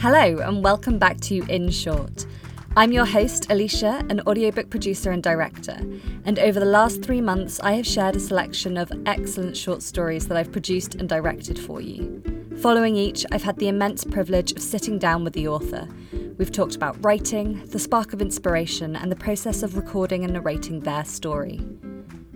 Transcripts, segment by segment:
Hello, and welcome back to In Short. I'm your host, Alicia, an audiobook producer and director, and over the last three months, I have shared a selection of excellent short stories that I've produced and directed for you. Following each, I've had the immense privilege of sitting down with the author. We've talked about writing, the spark of inspiration, and the process of recording and narrating their story.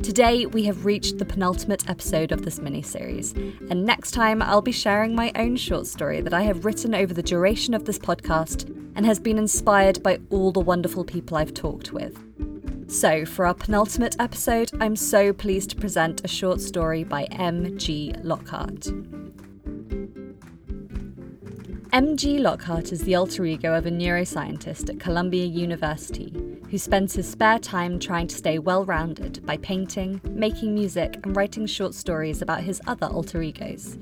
Today, we have reached the penultimate episode of this mini-series, and next time I'll be sharing my own short story that I have written over the duration of this podcast and has been inspired by all the wonderful people I've talked with. So, for our penultimate episode, I'm so pleased to present a short story by M.G. Lockhart. M.G. Lockhart is the alter ego of a neuroscientist at Columbia University who spends his spare time trying to stay well rounded by painting, making music, and writing short stories about his other alter egos.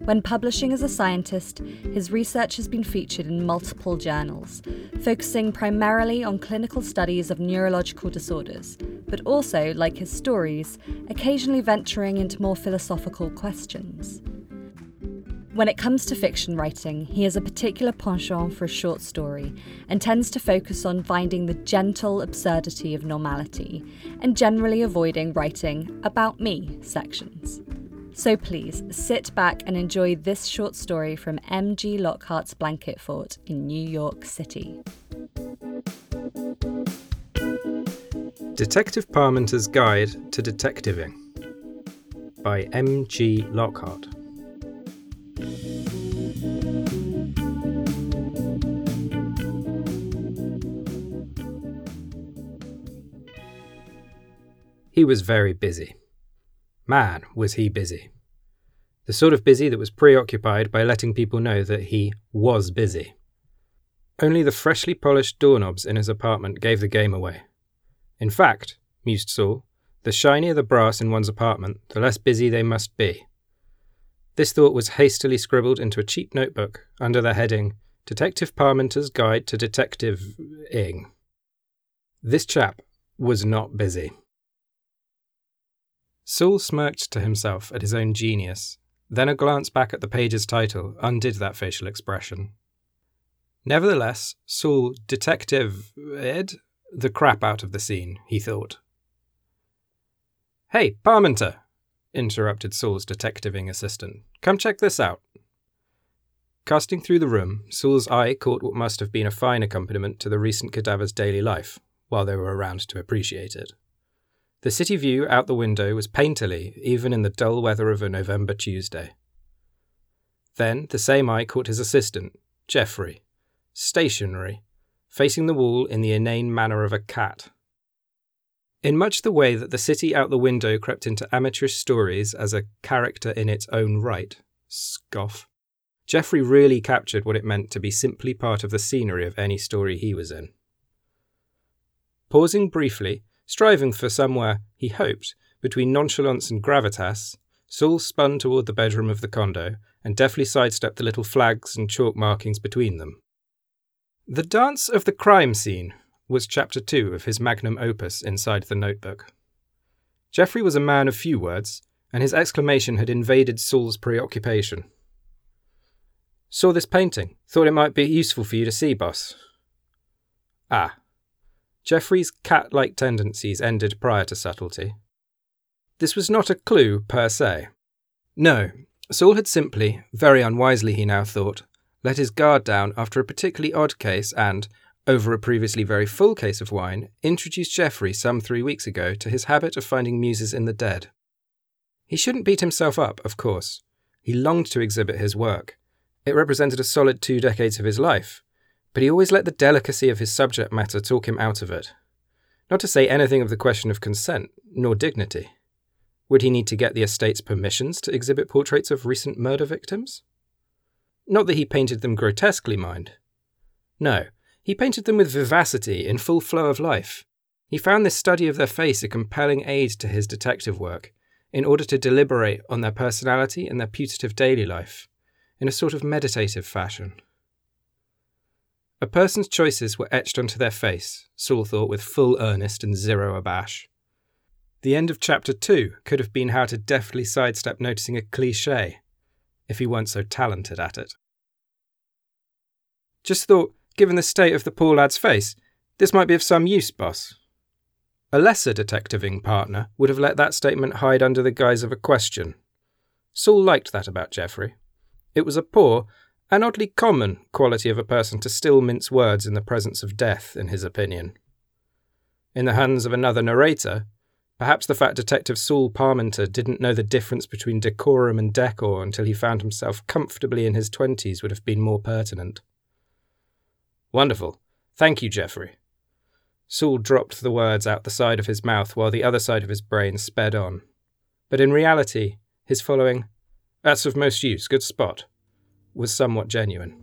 When publishing as a scientist, his research has been featured in multiple journals, focusing primarily on clinical studies of neurological disorders, but also, like his stories, occasionally venturing into more philosophical questions. When it comes to fiction writing, he has a particular penchant for a short story and tends to focus on finding the gentle absurdity of normality and generally avoiding writing about me sections. So please sit back and enjoy this short story from M.G. Lockhart's Blanket Fort in New York City. Detective Parmenter's Guide to Detectiving by M.G. Lockhart. He was very busy. Man, was he busy. The sort of busy that was preoccupied by letting people know that he was busy. Only the freshly polished doorknobs in his apartment gave the game away. In fact, mused Saul, the shinier the brass in one's apartment, the less busy they must be. This thought was hastily scribbled into a cheap notebook under the heading Detective Parmenter's Guide to Detective-ing. This chap was not busy. Saul smirked to himself at his own genius. Then a glance back at the page's title undid that facial expression. Nevertheless, Saul detective ed the crap out of the scene, he thought. Hey, Parmenter, interrupted Saul's detectiving assistant. Come check this out. Casting through the room, Saul's eye caught what must have been a fine accompaniment to the recent cadaver's daily life, while they were around to appreciate it. The city view out the window was painterly, even in the dull weather of a November Tuesday. Then the same eye caught his assistant, Geoffrey, stationary, facing the wall in the inane manner of a cat. In much the way that the city out the window crept into amateurish stories as a character in its own right, scoff, Geoffrey really captured what it meant to be simply part of the scenery of any story he was in. Pausing briefly, striving for somewhere, he hoped, between nonchalance and gravitas, Saul spun toward the bedroom of the condo and deftly sidestepped the little flags and chalk markings between them. The dance of the crime scene was chapter two of his magnum opus inside the notebook. Geoffrey was a man of few words, and his exclamation had invaded Saul's preoccupation. Saw this painting. Thought it might be useful for you to see, boss. Ah. Geoffrey's cat like tendencies ended prior to subtlety. This was not a clue per se. No, Saul had simply, very unwisely he now thought, let his guard down after a particularly odd case and, over a previously very full case of wine, introduced Geoffrey some three weeks ago to his habit of finding muses in the dead. He shouldn't beat himself up, of course. He longed to exhibit his work. It represented a solid two decades of his life, but he always let the delicacy of his subject matter talk him out of it. Not to say anything of the question of consent, nor dignity. Would he need to get the estate's permissions to exhibit portraits of recent murder victims? Not that he painted them grotesquely, mind. No, he painted them with vivacity in full flow of life. He found this study of their face a compelling aid to his detective work, in order to deliberate on their personality and their putative daily life, in a sort of meditative fashion. A person's choices were etched onto their face, Saul thought with full earnest and zero abash. The end of chapter two could have been how to deftly sidestep noticing a cliche, if he weren't so talented at it. Just thought, given the state of the poor lad's face, this might be of some use, boss. A lesser detectiving partner would have let that statement hide under the guise of a question. Saul liked that about Geoffrey. It was a poor, and oddly common, quality of a person to still mince words in the presence of death, in his opinion. In the hands of another narrator, perhaps the fat detective Saul Parmenter didn't know the difference between decorum and decor until he found himself comfortably in his twenties would have been more pertinent. Wonderful. Thank you, Geoffrey. Saul dropped the words out the side of his mouth while the other side of his brain sped on. But in reality, his following, That's of most use, good spot, was somewhat genuine.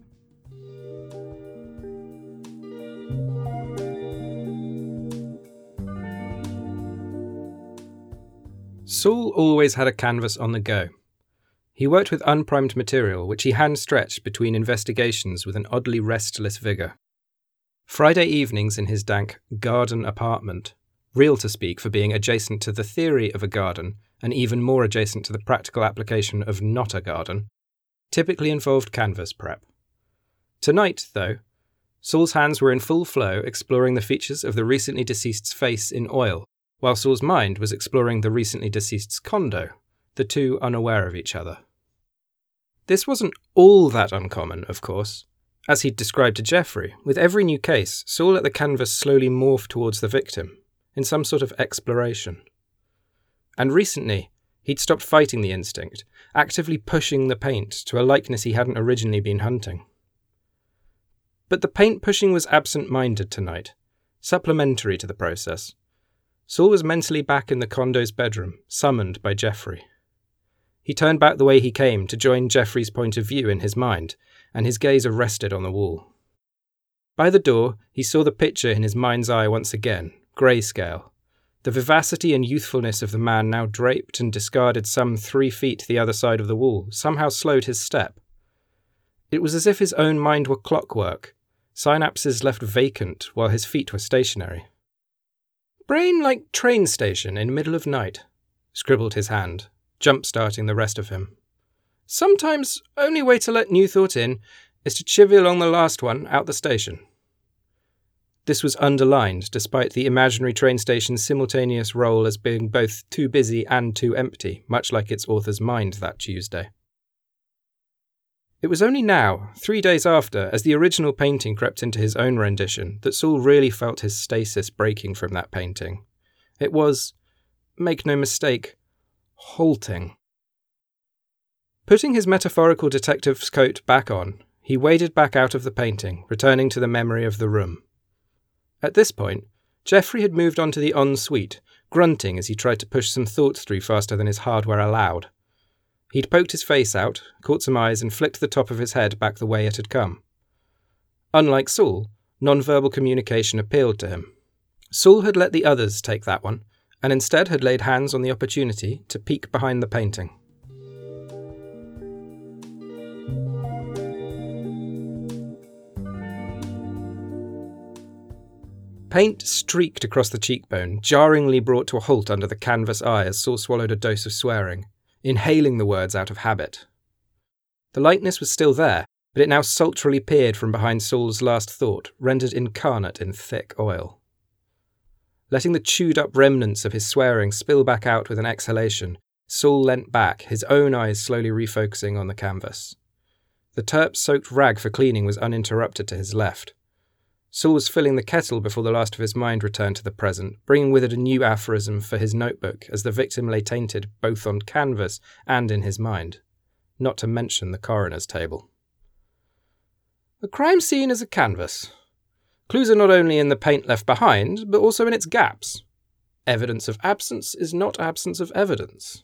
Saul always had a canvas on the go. He worked with unprimed material, which he hand stretched between investigations with an oddly restless vigour. Friday evenings in his dank garden apartment, real to speak for being adjacent to the theory of a garden and even more adjacent to the practical application of not a garden, typically involved canvas prep. Tonight, though, Saul's hands were in full flow exploring the features of the recently deceased's face in oil, while Saul's mind was exploring the recently deceased's condo, the two unaware of each other. This wasn't all that uncommon, of course. As he'd described to Geoffrey, with every new case, Saul let the canvas slowly morph towards the victim, in some sort of exploration. And recently, he'd stopped fighting the instinct, actively pushing the paint to a likeness he hadn't originally been hunting. But the paint pushing was absent minded tonight, supplementary to the process. Saul was mentally back in the condo's bedroom, summoned by Geoffrey. He turned back the way he came to join Geoffrey's point of view in his mind and his gaze arrested on the wall. By the door, he saw the picture in his mind's eye once again, grayscale. The vivacity and youthfulness of the man now draped and discarded some three feet the other side of the wall somehow slowed his step. It was as if his own mind were clockwork, synapses left vacant while his feet were stationary. Brain like train station in middle of night, scribbled his hand, jump starting the rest of him. Sometimes only way to let new thought in is to chivvy along the last one out the station. This was underlined despite the imaginary train station's simultaneous role as being both too busy and too empty, much like its author's mind that Tuesday. It was only now, three days after, as the original painting crept into his own rendition, that Saul really felt his stasis breaking from that painting. It was, make no mistake, halting. Putting his metaphorical detective's coat back on, he waded back out of the painting, returning to the memory of the room. At this point, Geoffrey had moved on to the ensuite, grunting as he tried to push some thoughts through faster than his hardware allowed. He'd poked his face out, caught some eyes, and flicked the top of his head back the way it had come. Unlike Saul, non-verbal communication appealed to him. Saul had let the others take that one, and instead had laid hands on the opportunity to peek behind the painting. Paint streaked across the cheekbone, jarringly brought to a halt under the canvas eye as Saul swallowed a dose of swearing, inhaling the words out of habit. The likeness was still there, but it now sultrily peered from behind Saul's last thought, rendered incarnate in thick oil. Letting the chewed up remnants of his swearing spill back out with an exhalation, Saul leant back, his own eyes slowly refocusing on the canvas. The terp soaked rag for cleaning was uninterrupted to his left. Saul was filling the kettle before the last of his mind returned to the present, bringing with it a new aphorism for his notebook as the victim lay tainted both on canvas and in his mind, not to mention the coroner's table. The crime scene is a canvas. Clues are not only in the paint left behind, but also in its gaps. Evidence of absence is not absence of evidence.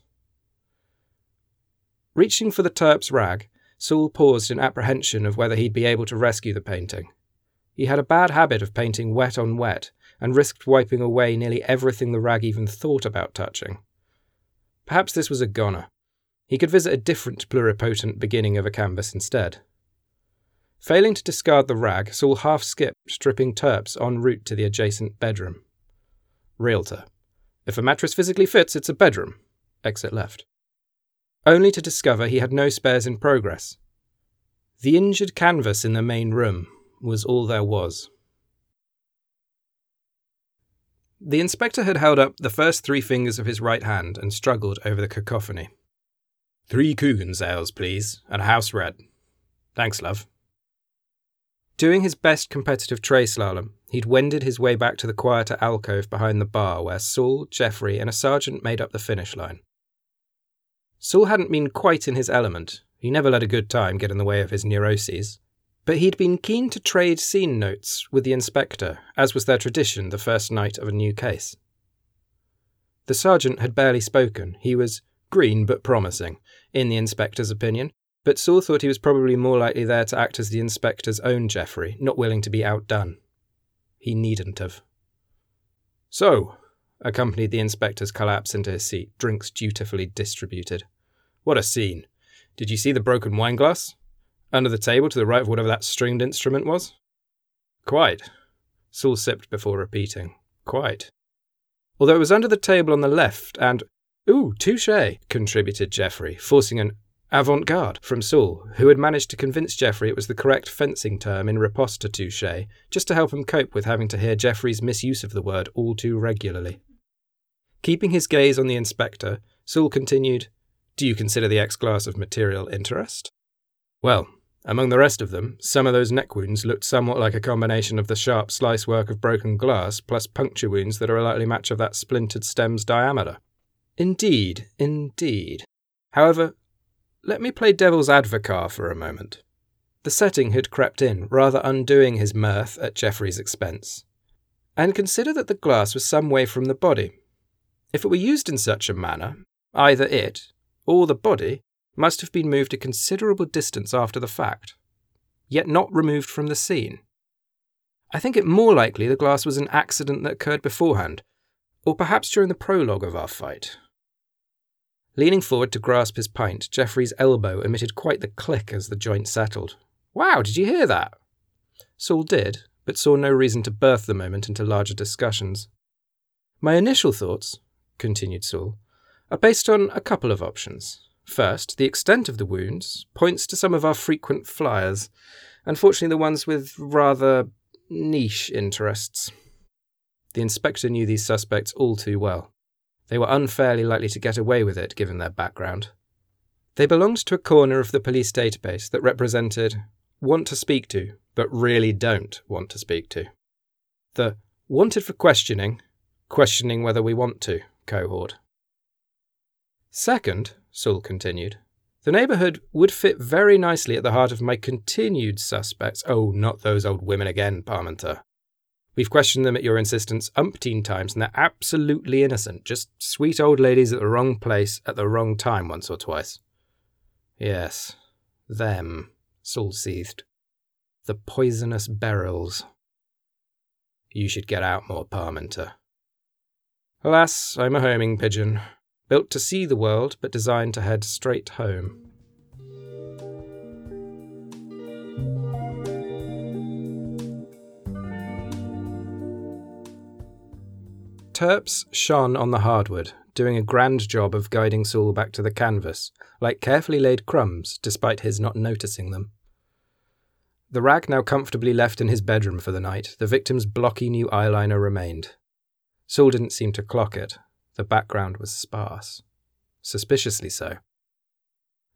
Reaching for the terp's rag, Saul paused in apprehension of whether he'd be able to rescue the painting. He had a bad habit of painting wet on wet, and risked wiping away nearly everything the rag even thought about touching. Perhaps this was a goner. He could visit a different pluripotent beginning of a canvas instead. Failing to discard the rag, Saul half skipped, stripping terps en route to the adjacent bedroom. Realtor. If a mattress physically fits, it's a bedroom. Exit left. Only to discover he had no spares in progress. The injured canvas in the main room, was all there was. The inspector had held up the first three fingers of his right hand and struggled over the cacophony. Three Coogan's ales, please, and a house red. Thanks, love. Doing his best competitive tray slalom, he'd wended his way back to the quieter alcove behind the bar where Saul, Geoffrey, and a sergeant made up the finish line. Saul hadn't been quite in his element. He never let a good time get in the way of his neuroses. But he'd been keen to trade scene notes with the inspector, as was their tradition the first night of a new case. The sergeant had barely spoken. He was green but promising, in the inspector's opinion, but Saul thought he was probably more likely there to act as the inspector's own Geoffrey, not willing to be outdone. He needn't have. So, accompanied the inspector's collapse into his seat, drinks dutifully distributed. What a scene! Did you see the broken wine glass? Under the table to the right of whatever that stringed instrument was? Quite. Saul sipped before repeating. Quite. Although it was under the table on the left, and. Ooh, touche, contributed Geoffrey, forcing an avant garde from Saul, who had managed to convince Geoffrey it was the correct fencing term in riposte to touche, just to help him cope with having to hear Geoffrey's misuse of the word all too regularly. Keeping his gaze on the inspector, Saul continued, Do you consider the X class of material interest? Well, among the rest of them, some of those neck wounds looked somewhat like a combination of the sharp slice work of broken glass plus puncture wounds that are a likely match of that splintered stem's diameter. Indeed, indeed. However, let me play devil's advocate for a moment. The setting had crept in, rather undoing his mirth at Geoffrey's expense. And consider that the glass was some way from the body. If it were used in such a manner, either it, or the body, must have been moved a considerable distance after the fact, yet not removed from the scene. I think it more likely the glass was an accident that occurred beforehand, or perhaps during the prologue of our fight. Leaning forward to grasp his pint, Geoffrey's elbow emitted quite the click as the joint settled. Wow, did you hear that? Saul did, but saw no reason to birth the moment into larger discussions. My initial thoughts, continued Saul, are based on a couple of options. First, the extent of the wounds points to some of our frequent flyers, unfortunately, the ones with rather niche interests. The inspector knew these suspects all too well. They were unfairly likely to get away with it given their background. They belonged to a corner of the police database that represented want to speak to, but really don't want to speak to. The wanted for questioning, questioning whether we want to cohort. Second, Saul continued, the neighbourhood would fit very nicely at the heart of my continued suspects. Oh, not those old women again, Parmenter. We've questioned them at your insistence umpteen times, and they're absolutely innocent. Just sweet old ladies at the wrong place at the wrong time once or twice. Yes, them, Saul seethed. The poisonous beryls. You should get out more, Parmenter. Alas, I'm a homing pigeon built to see the world but designed to head straight home. Terps shone on the hardwood, doing a grand job of guiding Saul back to the canvas, like carefully laid crumbs, despite his not noticing them. The rag now comfortably left in his bedroom for the night, the victim's blocky new eyeliner remained. Saul didn't seem to clock it, the background was sparse. Suspiciously so.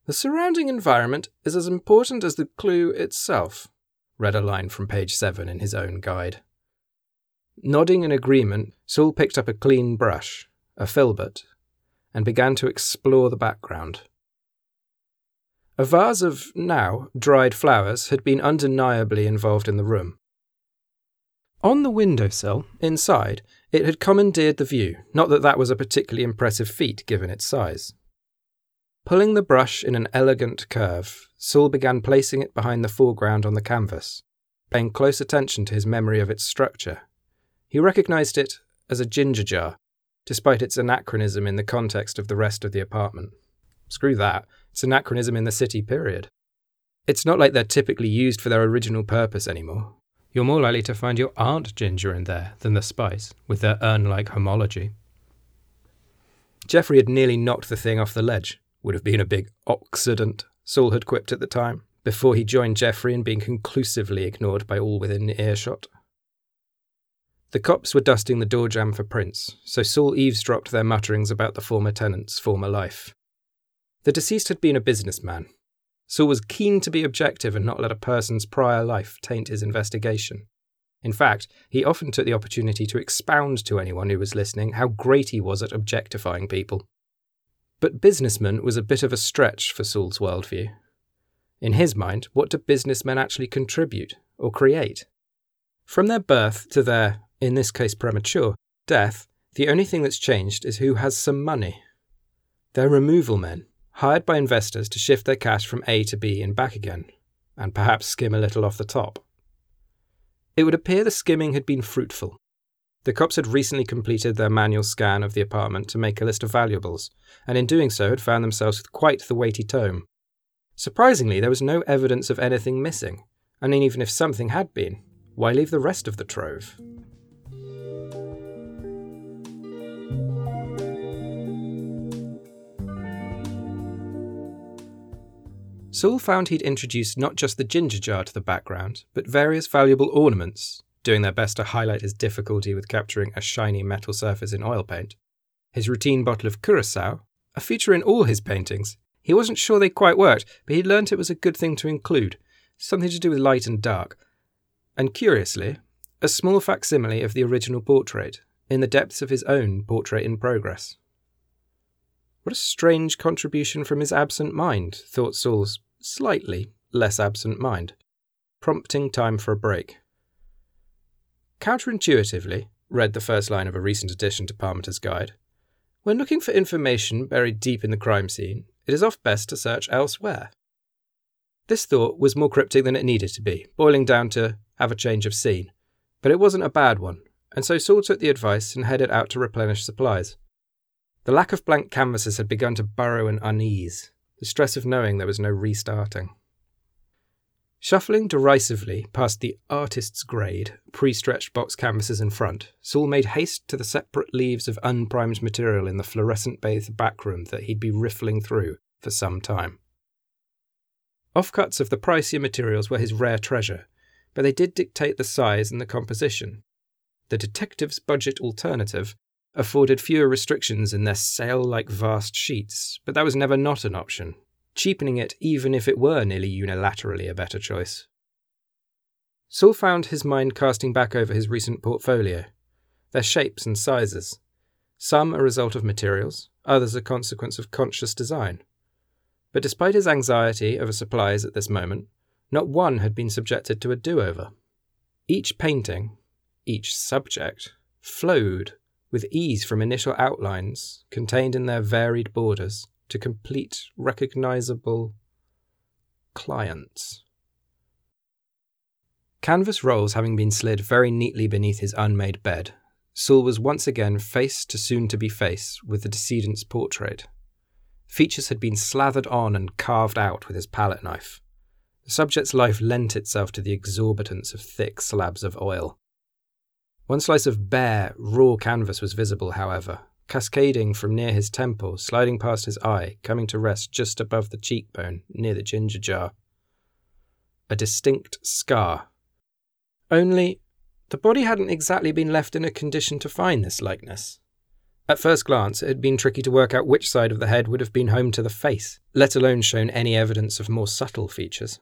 The surrounding environment is as important as the clue itself, read a line from page 7 in his own guide. Nodding in agreement, Saul picked up a clean brush, a filbert, and began to explore the background. A vase of, now, dried flowers had been undeniably involved in the room. On the windowsill, inside, it had commandeered the view, not that that was a particularly impressive feat given its size. Pulling the brush in an elegant curve, Saul began placing it behind the foreground on the canvas, paying close attention to his memory of its structure. He recognized it as a ginger jar, despite its anachronism in the context of the rest of the apartment. Screw that, it's anachronism in the city, period. It's not like they're typically used for their original purpose anymore. You're more likely to find your Aunt Ginger in there than the spice, with their urn like homology. Geoffrey had nearly knocked the thing off the ledge. Would have been a big oxidant, Saul had quipped at the time, before he joined Geoffrey in being conclusively ignored by all within earshot. The cops were dusting the door jamb for prints, so Saul eavesdropped their mutterings about the former tenant's former life. The deceased had been a businessman. Saul was keen to be objective and not let a person's prior life taint his investigation. In fact, he often took the opportunity to expound to anyone who was listening how great he was at objectifying people. But businessman was a bit of a stretch for Saul's worldview. In his mind, what do businessmen actually contribute or create? From their birth to their, in this case premature, death, the only thing that's changed is who has some money. They're removal men, hired by investors to shift their cash from A to B and back again, and perhaps skim a little off the top. It would appear the skimming had been fruitful. The cops had recently completed their manual scan of the apartment to make a list of valuables, and in doing so had found themselves with quite the weighty tome. Surprisingly, there was no evidence of anything missing, I and even if something had been, why leave the rest of the trove? Saul found he'd introduced not just the ginger jar to the background, but various valuable ornaments, doing their best to highlight his difficulty with capturing a shiny metal surface in oil paint. His routine bottle of curacao, a feature in all his paintings. He wasn't sure they quite worked, but he'd learnt it was a good thing to include, something to do with light and dark. And curiously, a small facsimile of the original portrait, in the depths of his own portrait in progress. What a strange contribution from his absent mind, thought Saul's slightly less absent mind, prompting time for a break. Counterintuitively, read the first line of a recent edition to Parmenter's Guide, when looking for information buried deep in the crime scene, it is oft best to search elsewhere. This thought was more cryptic than it needed to be, boiling down to have a change of scene, but it wasn't a bad one, and so Saul took the advice and headed out to replenish supplies. The lack of blank canvases had begun to burrow an unease, the stress of knowing there was no restarting. Shuffling derisively past the artist's grade, pre stretched box canvases in front, Saul made haste to the separate leaves of unprimed material in the fluorescent bathed backroom that he'd be riffling through for some time. Offcuts of the pricier materials were his rare treasure, but they did dictate the size and the composition. The detective's budget alternative afforded fewer restrictions in their sail like vast sheets, but that was never not an option, cheapening it even if it were nearly unilaterally a better choice. Saul found his mind casting back over his recent portfolio, their shapes and sizes, some a result of materials, others a consequence of conscious design. But despite his anxiety over supplies at this moment, not one had been subjected to a do over. Each painting, each subject, flowed with ease from initial outlines contained in their varied borders to complete recognizable clients. Canvas rolls having been slid very neatly beneath his unmade bed, Saul was once again face to soon to be face with the decedent's portrait. Features had been slathered on and carved out with his palette knife. The subject's life lent itself to the exorbitance of thick slabs of oil. One slice of bare, raw canvas was visible, however, cascading from near his temple, sliding past his eye, coming to rest just above the cheekbone, near the ginger jar. A distinct scar. Only, the body hadn't exactly been left in a condition to find this likeness. At first glance, it had been tricky to work out which side of the head would have been home to the face, let alone shown any evidence of more subtle features.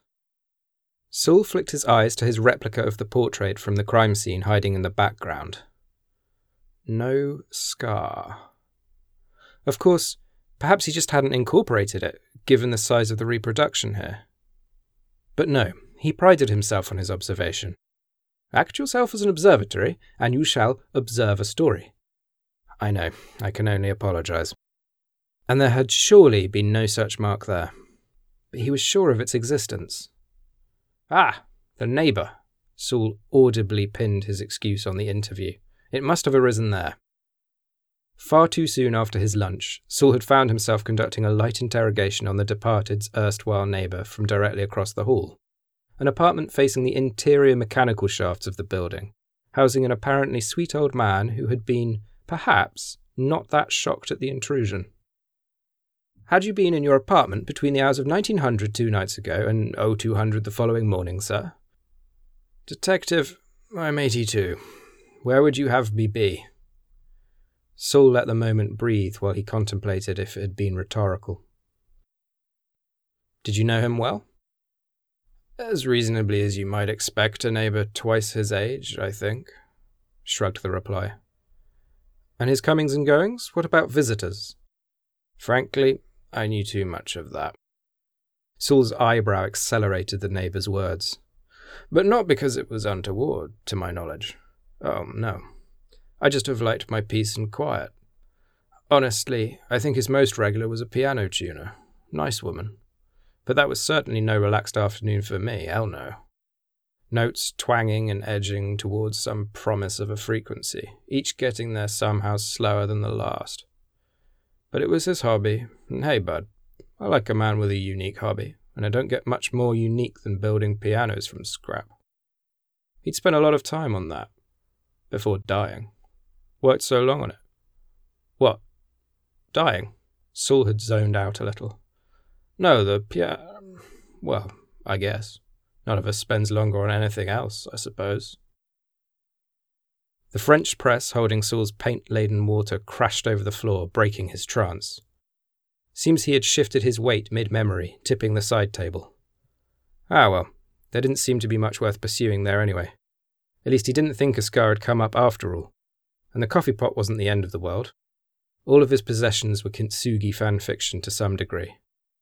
Saul flicked his eyes to his replica of the portrait from the crime scene hiding in the background. No scar. Of course, perhaps he just hadn't incorporated it, given the size of the reproduction here. But no, he prided himself on his observation. Act yourself as an observatory, and you shall observe a story. I know, I can only apologize. And there had surely been no such mark there. But he was sure of its existence. Ah, the neighbour. Saul audibly pinned his excuse on the interview. It must have arisen there. Far too soon after his lunch, Saul had found himself conducting a light interrogation on the departed's erstwhile neighbour from directly across the hall, an apartment facing the interior mechanical shafts of the building, housing an apparently sweet old man who had been, perhaps, not that shocked at the intrusion. Had you been in your apartment between the hours of 1900 two nights ago and 0200 the following morning, sir? Detective, I'm 82. Where would you have me be? Saul let the moment breathe while he contemplated if it had been rhetorical. Did you know him well? As reasonably as you might expect a neighbour twice his age, I think, shrugged the reply. And his comings and goings? What about visitors? Frankly, I knew too much of that. Saul's eyebrow accelerated the neighbour's words. But not because it was untoward, to my knowledge. Oh, no. I just have liked my peace and quiet. Honestly, I think his most regular was a piano tuner. Nice woman. But that was certainly no relaxed afternoon for me, hell no. Notes twanging and edging towards some promise of a frequency, each getting there somehow slower than the last. But it was his hobby, and hey, bud, I like a man with a unique hobby, and I don't get much more unique than building pianos from scrap. He'd spent a lot of time on that, before dying. Worked so long on it. What? Dying? Saul had zoned out a little. No, the piano. Well, I guess. None of us spends longer on anything else, I suppose. The French press holding Saul's paint laden water crashed over the floor, breaking his trance. Seems he had shifted his weight mid memory, tipping the side table. Ah, well, there didn't seem to be much worth pursuing there anyway. At least he didn't think a scar had come up after all. And the coffee pot wasn't the end of the world. All of his possessions were kintsugi fan fiction to some degree.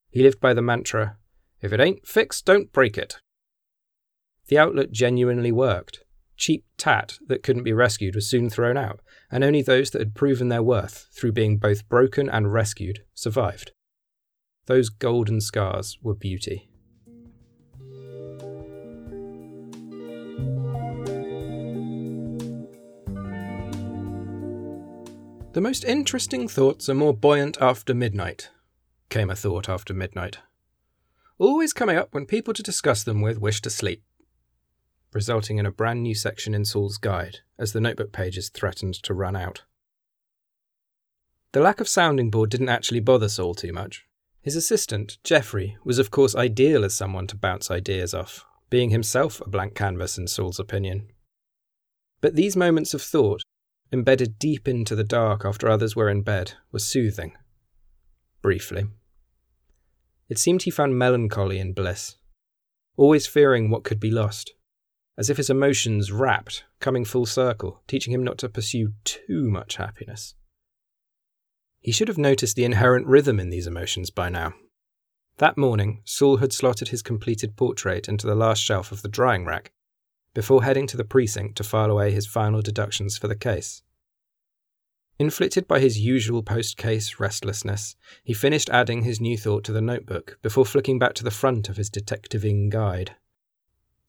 He lived by the mantra if it ain't fixed, don't break it. The outlet genuinely worked. Cheap tat that couldn't be rescued was soon thrown out, and only those that had proven their worth through being both broken and rescued survived. Those golden scars were beauty. The most interesting thoughts are more buoyant after midnight, came a thought after midnight. Always coming up when people to discuss them with wish to sleep, resulting in a brand new section in Saul's guide as the notebook pages threatened to run out. The lack of sounding board didn't actually bother Saul too much. His assistant, Geoffrey, was of course ideal as someone to bounce ideas off, being himself a blank canvas in Saul's opinion. But these moments of thought embedded deep into the dark after others were in bed, were soothing. Briefly. It seemed he found melancholy in bliss, always fearing what could be lost, as if his emotions wrapped, coming full circle, teaching him not to pursue too much happiness. He should have noticed the inherent rhythm in these emotions by now. That morning, Saul had slotted his completed portrait into the last shelf of the drying rack before heading to the precinct to file away his final deductions for the case. Inflicted by his usual post case restlessness, he finished adding his new thought to the notebook before flicking back to the front of his detectiving guide.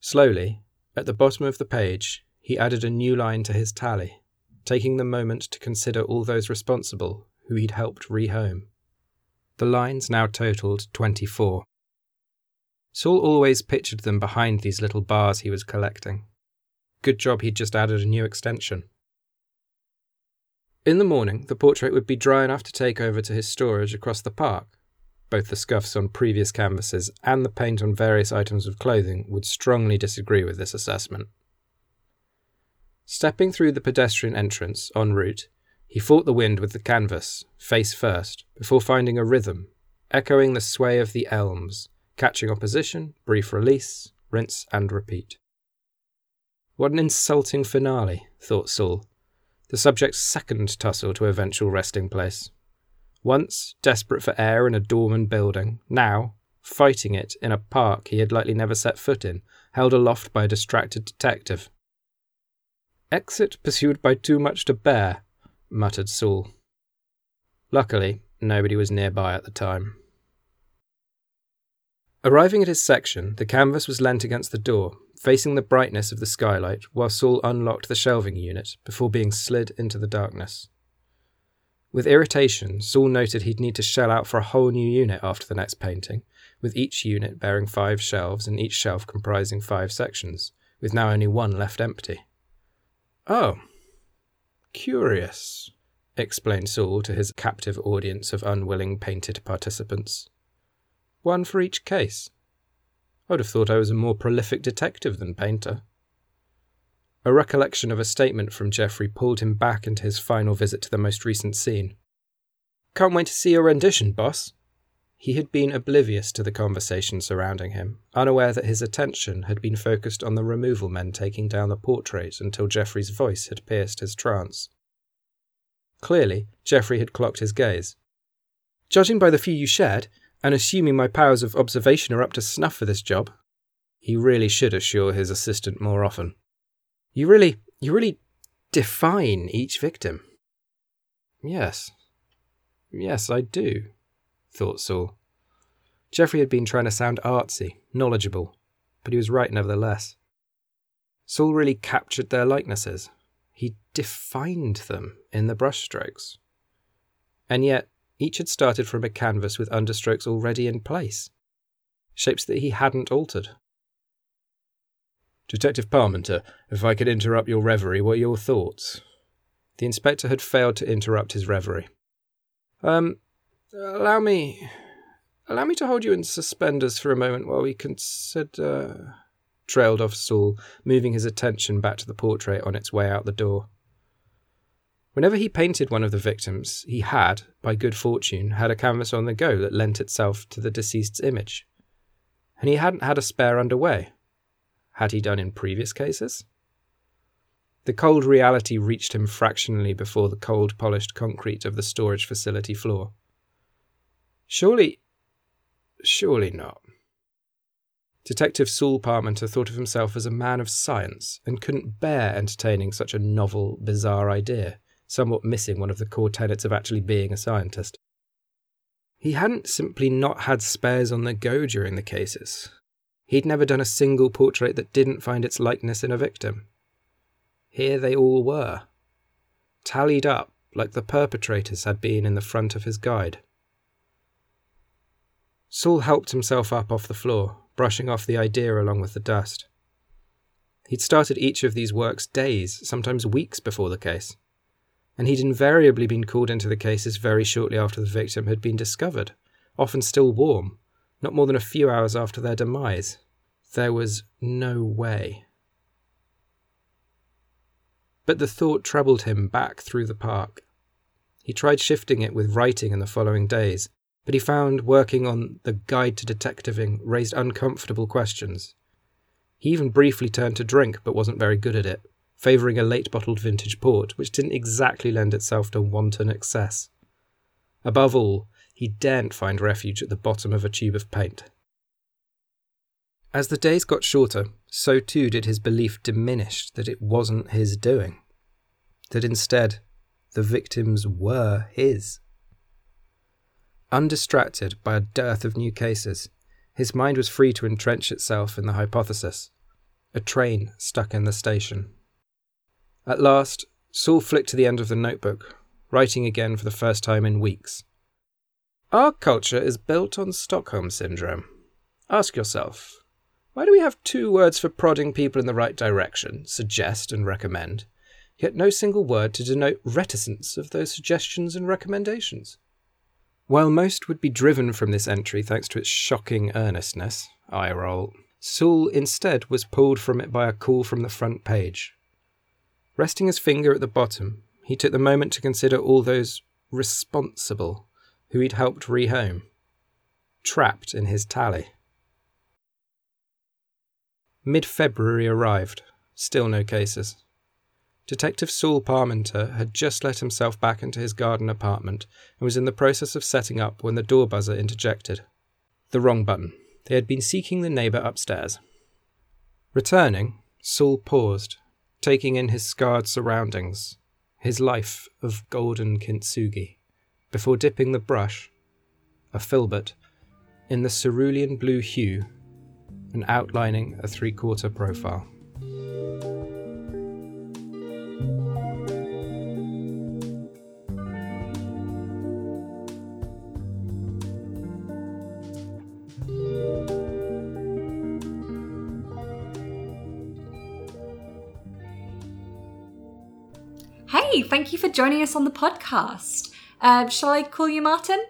Slowly, at the bottom of the page, he added a new line to his tally, taking the moment to consider all those responsible who he'd helped rehome. The lines now totalled 24. Saul always pictured them behind these little bars he was collecting. Good job he'd just added a new extension. In the morning, the portrait would be dry enough to take over to his storage across the park. Both the scuffs on previous canvases and the paint on various items of clothing would strongly disagree with this assessment. Stepping through the pedestrian entrance en route, he fought the wind with the canvas, face first, before finding a rhythm, echoing the sway of the elms, catching opposition, brief release, rinse and repeat. What an insulting finale, thought Saul, the subject's second tussle to eventual resting place. Once desperate for air in a dormant building, now fighting it in a park he had likely never set foot in, held aloft by a distracted detective. Exit pursued by too much to bear, muttered Saul. Luckily, nobody was nearby at the time. Arriving at his section, the canvas was leant against the door, facing the brightness of the skylight, while Saul unlocked the shelving unit before being slid into the darkness. With irritation, Saul noted he'd need to shell out for a whole new unit after the next painting, with each unit bearing five shelves and each shelf comprising five sections, with now only one left empty. Oh, curious, explained Saul to his captive audience of unwilling painted participants. One for each case. I'd have thought I was a more prolific detective than painter. A recollection of a statement from Geoffrey pulled him back into his final visit to the most recent scene. Can't wait to see your rendition, boss. He had been oblivious to the conversation surrounding him, unaware that his attention had been focused on the removal men taking down the portrait until Geoffrey's voice had pierced his trance. Clearly, Geoffrey had clocked his gaze. Judging by the few you shared, and assuming my powers of observation are up to snuff for this job, he really should assure his assistant more often. You really, you really define each victim. Yes. Yes, I do, thought Saul. Geoffrey had been trying to sound artsy, knowledgeable, but he was right nevertheless. Saul really captured their likenesses. He defined them in the brushstrokes. And yet, each had started from a canvas with understrokes already in place, shapes that he hadn't altered. Detective Parmenter, if I could interrupt your reverie, what are your thoughts? The inspector had failed to interrupt his reverie. Um, allow me. Allow me to hold you in suspenders for a moment while we consider. trailed off Saul, moving his attention back to the portrait on its way out the door. Whenever he painted one of the victims, he had, by good fortune, had a canvas on the go that lent itself to the deceased's image. And he hadn't had a spare underway had he done in previous cases? The cold reality reached him fractionally before the cold, polished concrete of the storage facility floor. Surely. surely not. Detective Saul Parmenter thought of himself as a man of science and couldn't bear entertaining such a novel, bizarre idea, somewhat missing one of the core tenets of actually being a scientist. He hadn't simply not had spares on the go during the cases. He'd never done a single portrait that didn't find its likeness in a victim. Here they all were, tallied up like the perpetrators had been in the front of his guide. Saul helped himself up off the floor, brushing off the idea along with the dust. He'd started each of these works days, sometimes weeks before the case, and he'd invariably been called into the cases very shortly after the victim had been discovered, often still warm, not more than a few hours after their demise. There was no way. But the thought troubled him back through the park. He tried shifting it with writing in the following days, but he found working on the Guide to Detectiving raised uncomfortable questions. He even briefly turned to drink, but wasn't very good at it, favouring a late bottled vintage port, which didn't exactly lend itself to wanton excess. Above all, he daren't find refuge at the bottom of a tube of paint. As the days got shorter, so too did his belief diminish that it wasn't his doing, that instead the victims were his. Undistracted by a dearth of new cases, his mind was free to entrench itself in the hypothesis a train stuck in the station. At last, Saul flicked to the end of the notebook, writing again for the first time in weeks. Our culture is built on Stockholm Syndrome. Ask yourself why do we have two words for prodding people in the right direction, suggest and recommend, yet no single word to denote reticence of those suggestions and recommendations? While most would be driven from this entry thanks to its shocking earnestness, eye roll, Saul instead was pulled from it by a call from the front page. Resting his finger at the bottom, he took the moment to consider all those responsible who he'd helped rehome, trapped in his tally. Mid February arrived, still no cases. Detective Saul Parmenter had just let himself back into his garden apartment and was in the process of setting up when the door buzzer interjected. The wrong button. They had been seeking the neighbour upstairs. Returning, Saul paused, taking in his scarred surroundings, his life of golden kintsugi before dipping the brush, a filbert, in the cerulean blue hue and outlining a three quarter profile. Hey, thank you for joining us on the podcast. Uh, shall I call you Martin?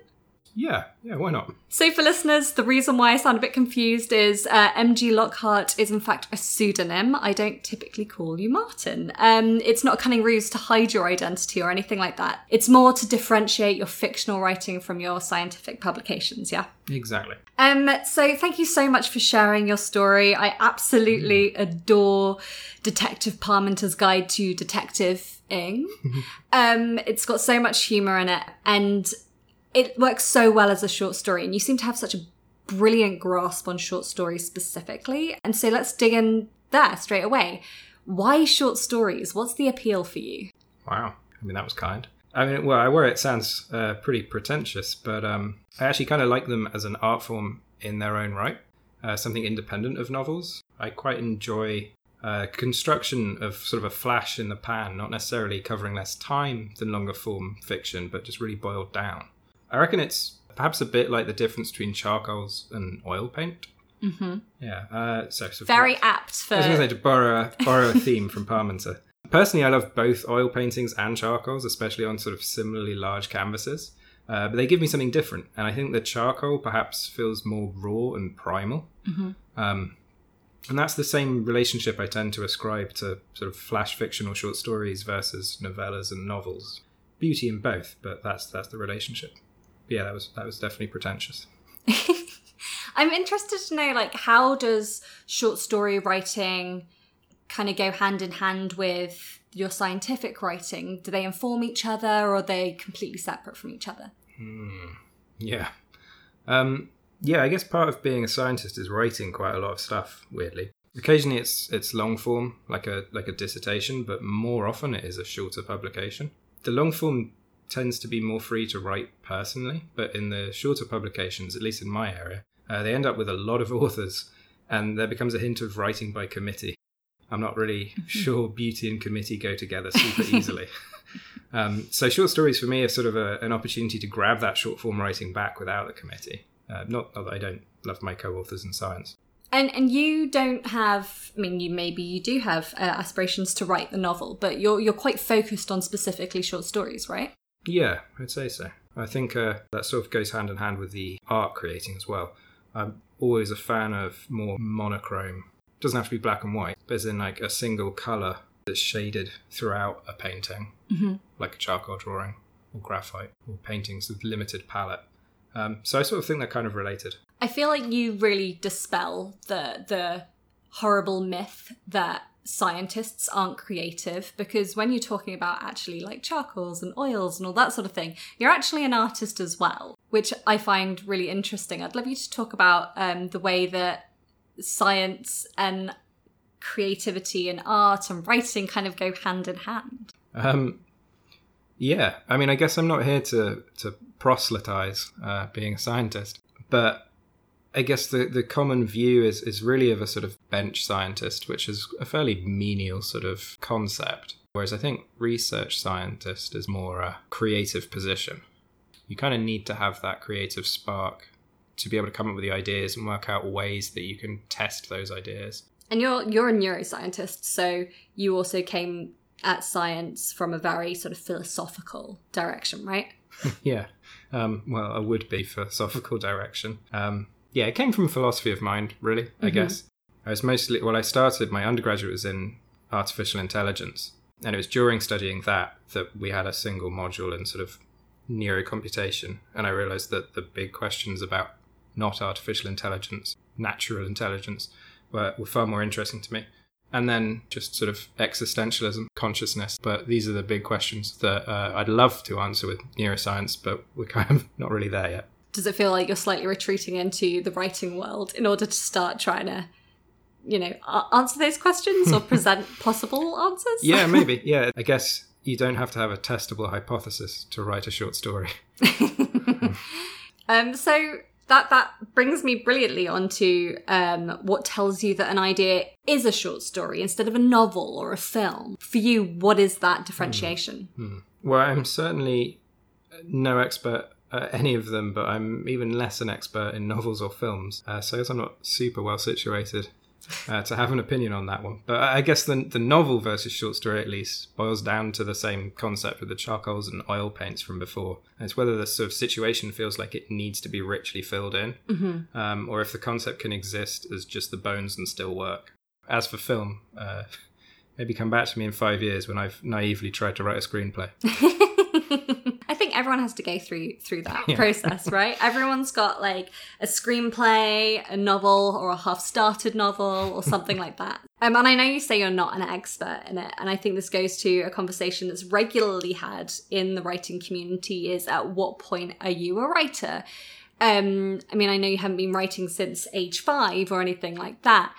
Yeah, yeah, why not? So, for listeners, the reason why I sound a bit confused is uh, MG Lockhart is in fact a pseudonym. I don't typically call you Martin. Um, it's not a cunning ruse to hide your identity or anything like that. It's more to differentiate your fictional writing from your scientific publications, yeah? Exactly. Um, so thank you so much for sharing your story. I absolutely adore Detective Parmenter's Guide to Detective-ing. um, it's got so much humor in it, and it works so well as a short story. And you seem to have such a brilliant grasp on short stories specifically. And so let's dig in there straight away. Why short stories? What's the appeal for you? Wow. I mean, that was kind. I mean, well, I worry it sounds uh, pretty pretentious, but um, I actually kind of like them as an art form in their own right, uh, something independent of novels. I quite enjoy uh, construction of sort of a flash in the pan, not necessarily covering less time than longer form fiction, but just really boiled down. I reckon it's perhaps a bit like the difference between charcoals and oil paint. Mm-hmm. Yeah. Uh, so, so Very apt for. I was going to say to borrow a, borrow a theme from Parmenter. Personally, I love both oil paintings and charcoals, especially on sort of similarly large canvases. Uh, but they give me something different, and I think the charcoal perhaps feels more raw and primal. Mm-hmm. Um, and that's the same relationship I tend to ascribe to sort of flash fiction or short stories versus novellas and novels. Beauty in both, but that's that's the relationship. Yeah, that was that was definitely pretentious. I'm interested to know, like, how does short story writing kind of go hand in hand with your scientific writing? Do they inform each other, or are they completely separate from each other? Hmm. Yeah. Um, yeah, I guess part of being a scientist is writing quite a lot of stuff. Weirdly, occasionally it's it's long form, like a like a dissertation, but more often it is a shorter publication. The long form tends to be more free to write personally, but in the shorter publications, at least in my area, uh, they end up with a lot of authors, and there becomes a hint of writing by committee. I'm not really sure beauty and committee go together super easily. um, so short stories for me are sort of a, an opportunity to grab that short form writing back without the committee. Uh, not, not that I don't love my co-authors in science. And and you don't have. I mean, you maybe you do have uh, aspirations to write the novel, but you're you're quite focused on specifically short stories, right? Yeah, I'd say so. I think uh, that sort of goes hand in hand with the art creating as well. I'm always a fan of more monochrome. doesn't have to be black and white, but as in like a single color that's shaded throughout a painting, Mm-hmm. like a charcoal drawing or graphite or paintings with limited palette. Um, so I sort of think they're kind of related. I feel like you really dispel the the horrible myth that scientists aren't creative because when you're talking about actually like charcoals and oils and all that sort of thing, you're actually an artist as well, which I find really interesting. I'd love you to talk about um, the way that science and creativity and art and writing kind of go hand in hand. Um, yeah, I mean, I guess I'm not here to to proselytize uh, being a scientist, but I guess the the common view is is really of a sort of bench scientist, which is a fairly menial sort of concept. Whereas I think research scientist is more a creative position. You kind of need to have that creative spark to be able to come up with the ideas and work out ways that you can test those ideas. And you're you're a neuroscientist, so you also came at science from a very sort of philosophical direction, right? yeah. Um, well, a would be philosophical direction. Um, yeah, it came from philosophy of mind, really, I Mhm. guess. I was mostly, well, I started, my undergraduate was in artificial intelligence. And it was during studying that that we had a single module in sort of neurocomputation. And I realized that the big questions about not artificial intelligence, natural intelligence, were, were far more interesting to me. And then just sort of existentialism, consciousness. But these are the big questions that uh, I'd love to answer with neuroscience, but we're kind of not really there yet. Does it feel like you're slightly retreating into the writing world in order to start trying to, you know, answer those questions or present possible answers? Yeah, maybe. Yeah, I guess you don't have to have a testable hypothesis to write a short story. um, so that that brings me brilliantly onto um, what tells you that an idea is a short story instead of a novel or a film. For you, what is that differentiation? Well, I'm certainly no expert at any of them, but I'm even less an expert in novels or films. Uh, so I guess I'm not super well situated uh, to have an opinion on that one. But I guess the the novel versus short story at least boils down to the same concept with the charcoals and oil paints from before. And it's whether the sort of situation feels like it needs to be richly filled in, Mm-hmm. um, or if the concept can exist as just the bones and still work. As for film, uh, maybe come back to me in five years when I've naively tried to write a screenplay. Everyone has to go through through that Yeah. process, right? Everyone's got like a screenplay, a novel, or a half-started novel, or something like that. Um, and I know you say you're not an expert in it, and I think this goes to a conversation that's regularly had in the writing community: is at what point are you a writer? Um, I mean, I know you haven't been writing since age five or anything like that.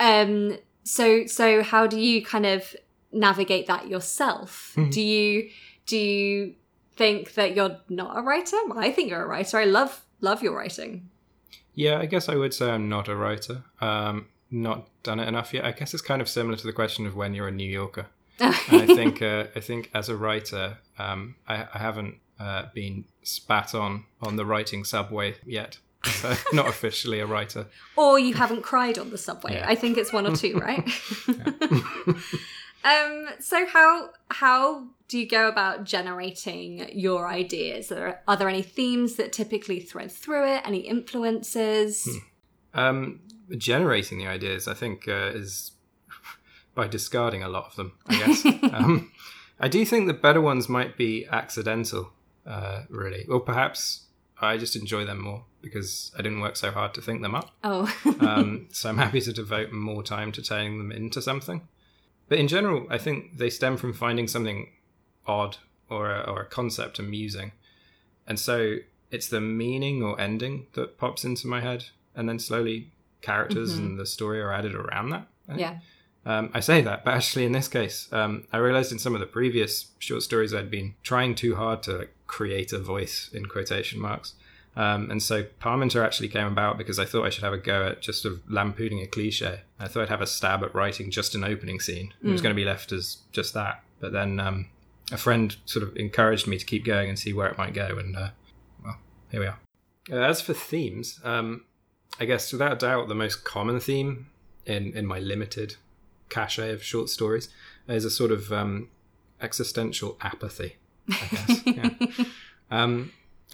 Um, so, so how do you kind of navigate that yourself? Do you do you think that you're not a writer? I think you're a writer. I love love your writing. Yeah, I guess I would say I'm not a writer. Um, not done it enough yet. I guess it's kind of similar to the question of when you're a New Yorker. and I think uh, I think as a writer, um, I, I haven't uh, been spat on on the writing subway yet. So not officially a writer. or you haven't cried on the subway. Yeah. I think it's one or two, right? um, so how how do you go about generating your ideas? Are there, are there any themes that typically thread through it? Any influences? Um, generating the ideas, I think, uh, is by discarding a lot of them. I guess. um, I do think the better ones might be accidental, uh, really, or perhaps I just enjoy them more because I didn't work so hard to think them up. Oh, um, so I'm happy to devote more time to turning them into something. But in general, I think they stem from finding something odd or a, or a concept amusing. And so it's the meaning or ending that pops into my head, and then slowly characters and the story are added around that. I yeah. Um, I say that, but actually, in this case, um, I realized in some of the previous short stories I'd been trying too hard to like, create a voice in quotation marks. Um, and so Parmenter actually came about because I thought I should have a go at just sort of lampooning a cliche. I thought I'd have a stab at writing just an opening scene. It was going to be left as just that. But then um, a friend sort of encouraged me to keep going and see where it might go. And, uh, well, here we are. Uh, as for themes, um, I guess without doubt, the most common theme in, in my limited cachet of short stories is a sort of um, existential apathy, I guess. yeah.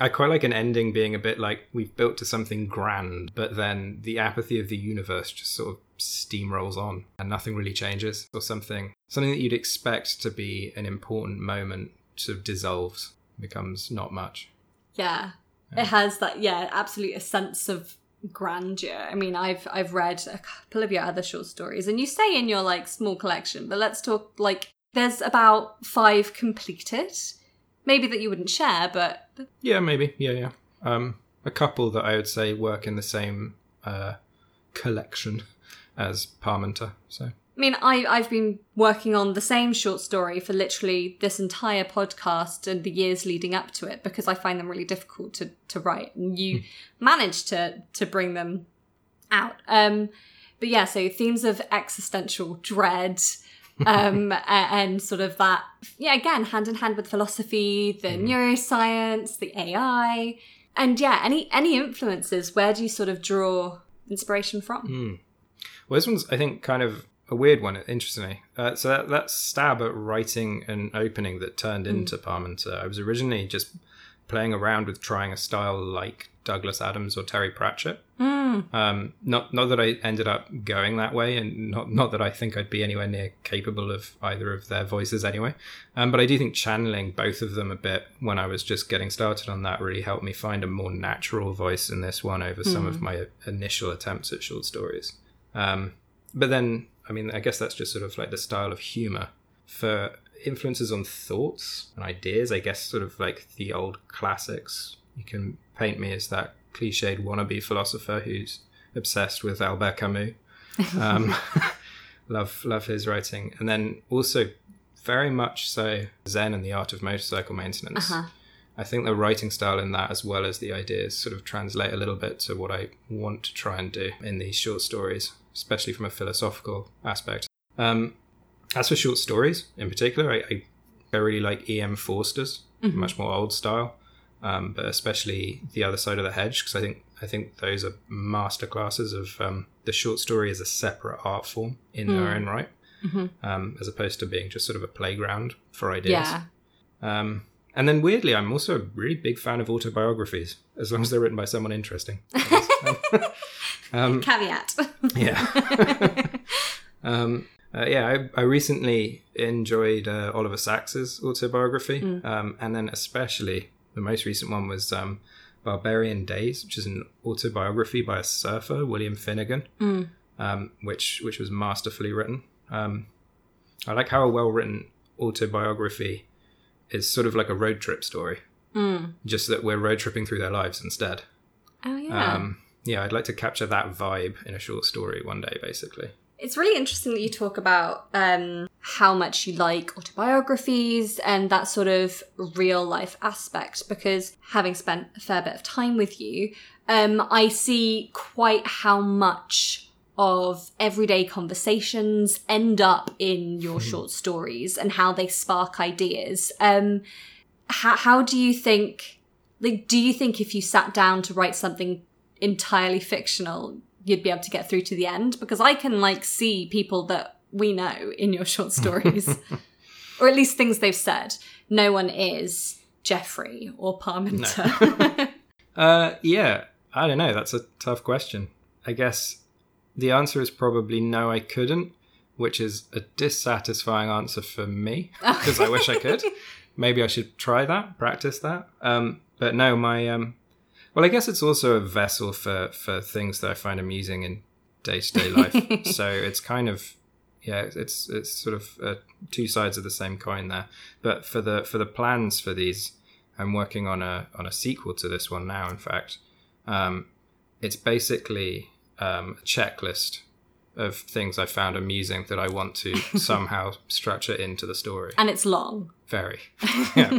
I quite like an ending being a bit like we've built to something grand, but then the apathy of the universe just sort of steamrolls on and nothing really changes, or something something that you'd expect to be an important moment sort of dissolves, becomes not much. Yeah. It has that, yeah, absolute a sense of grandeur. I mean, I've I've read a couple of your other short stories, and you say in your like small collection, but let's talk like there's about five completed. Maybe that you wouldn't share, but Yeah, maybe. Yeah, yeah. Um, a couple that I would say work in the same uh, collection as Parmenter. So I mean, I, I've been working on the same short story for literally this entire podcast and the years leading up to it because I find them really difficult to, to write. And you managed to to bring them out. Um, but yeah, so themes of existential dread um, and sort of that, yeah, again, hand in hand with philosophy, the neuroscience, the AI. And yeah, any any influences, where do you sort of draw inspiration from? Well, this one's, I think, kind of a weird one, interestingly. Uh, so that, that stab at writing an opening that turned into Parmenter, I was originally just playing around with trying a style like Douglas Adams or Terry Pratchett. Um, not not that I ended up going that way, and not not that I think I'd be anywhere near capable of either of their voices anyway. Um, but I do think channeling both of them a bit when I was just getting started on that really helped me find a more natural voice in this one over some of my initial attempts at short stories. Um, but then, I mean, I guess that's just sort of like the style of humor. For influences on thoughts and ideas, I guess sort of like the old classics. You can paint me as that cliched wannabe philosopher who's obsessed with Albert Camus. Um, love, love his writing, and then also very much so Zen and the Art of Motorcycle Maintenance. Uh-huh. I think the writing style in that, as well as the ideas, sort of translate a little bit to what I want to try and do in these short stories, especially from a philosophical aspect. Um, as for short stories in particular, I, I, I really like E.M. Forster's, much more old style. Um, but especially the other side of the hedge because I think I think those are masterclasses of um, the short story as a separate art form in Hmm. their own right, Mm-hmm. um, as opposed to being just sort of a playground for ideas. Yeah. Um, and then weirdly, I'm also a really big fan of autobiographies, as long as they're written by someone interesting. um, Caveat. yeah. um, uh, yeah, I, I recently enjoyed uh, Oliver Sacks's autobiography, um, and then especially the most recent one was um, Barbarian Days, which is an autobiography by a surfer, William Finnegan, um, which which was masterfully written. Um, I like how a well written autobiography is sort of like a road trip story, just that we're road tripping through their lives instead. oh yeah. Um, yeah, I'd like to capture that vibe in a short story one day, basically. It's really interesting that you talk about um, how much you like autobiographies and that sort of real life aspect because having spent a fair bit of time with you, um, I see quite how much of everyday conversations end up in your short stories and how they spark ideas. Um, how, how do you think, like, do you think if you sat down to write something entirely fictional, you'd be able to get through to the end because I can like see people that we know in your short stories, or at least things they've said. No one is Geoffrey or Parmenter. Uh, yeah, I don't know. That's a tough question. I guess the answer is probably no, I couldn't, which is a dissatisfying answer for me because I wish I could. Maybe I should try that, practice that. Um, but no, my um, well, I guess it's also a vessel for for things that I find amusing in day to day life. so it's kind of yeah, it's it's sort of uh, two sides of the same coin there. But for the for the plans for these, I'm working on a on a sequel to this one now. In fact, um, it's basically um, a checklist of things I found amusing that I want to somehow structure into the story. and it's long. Very, yeah,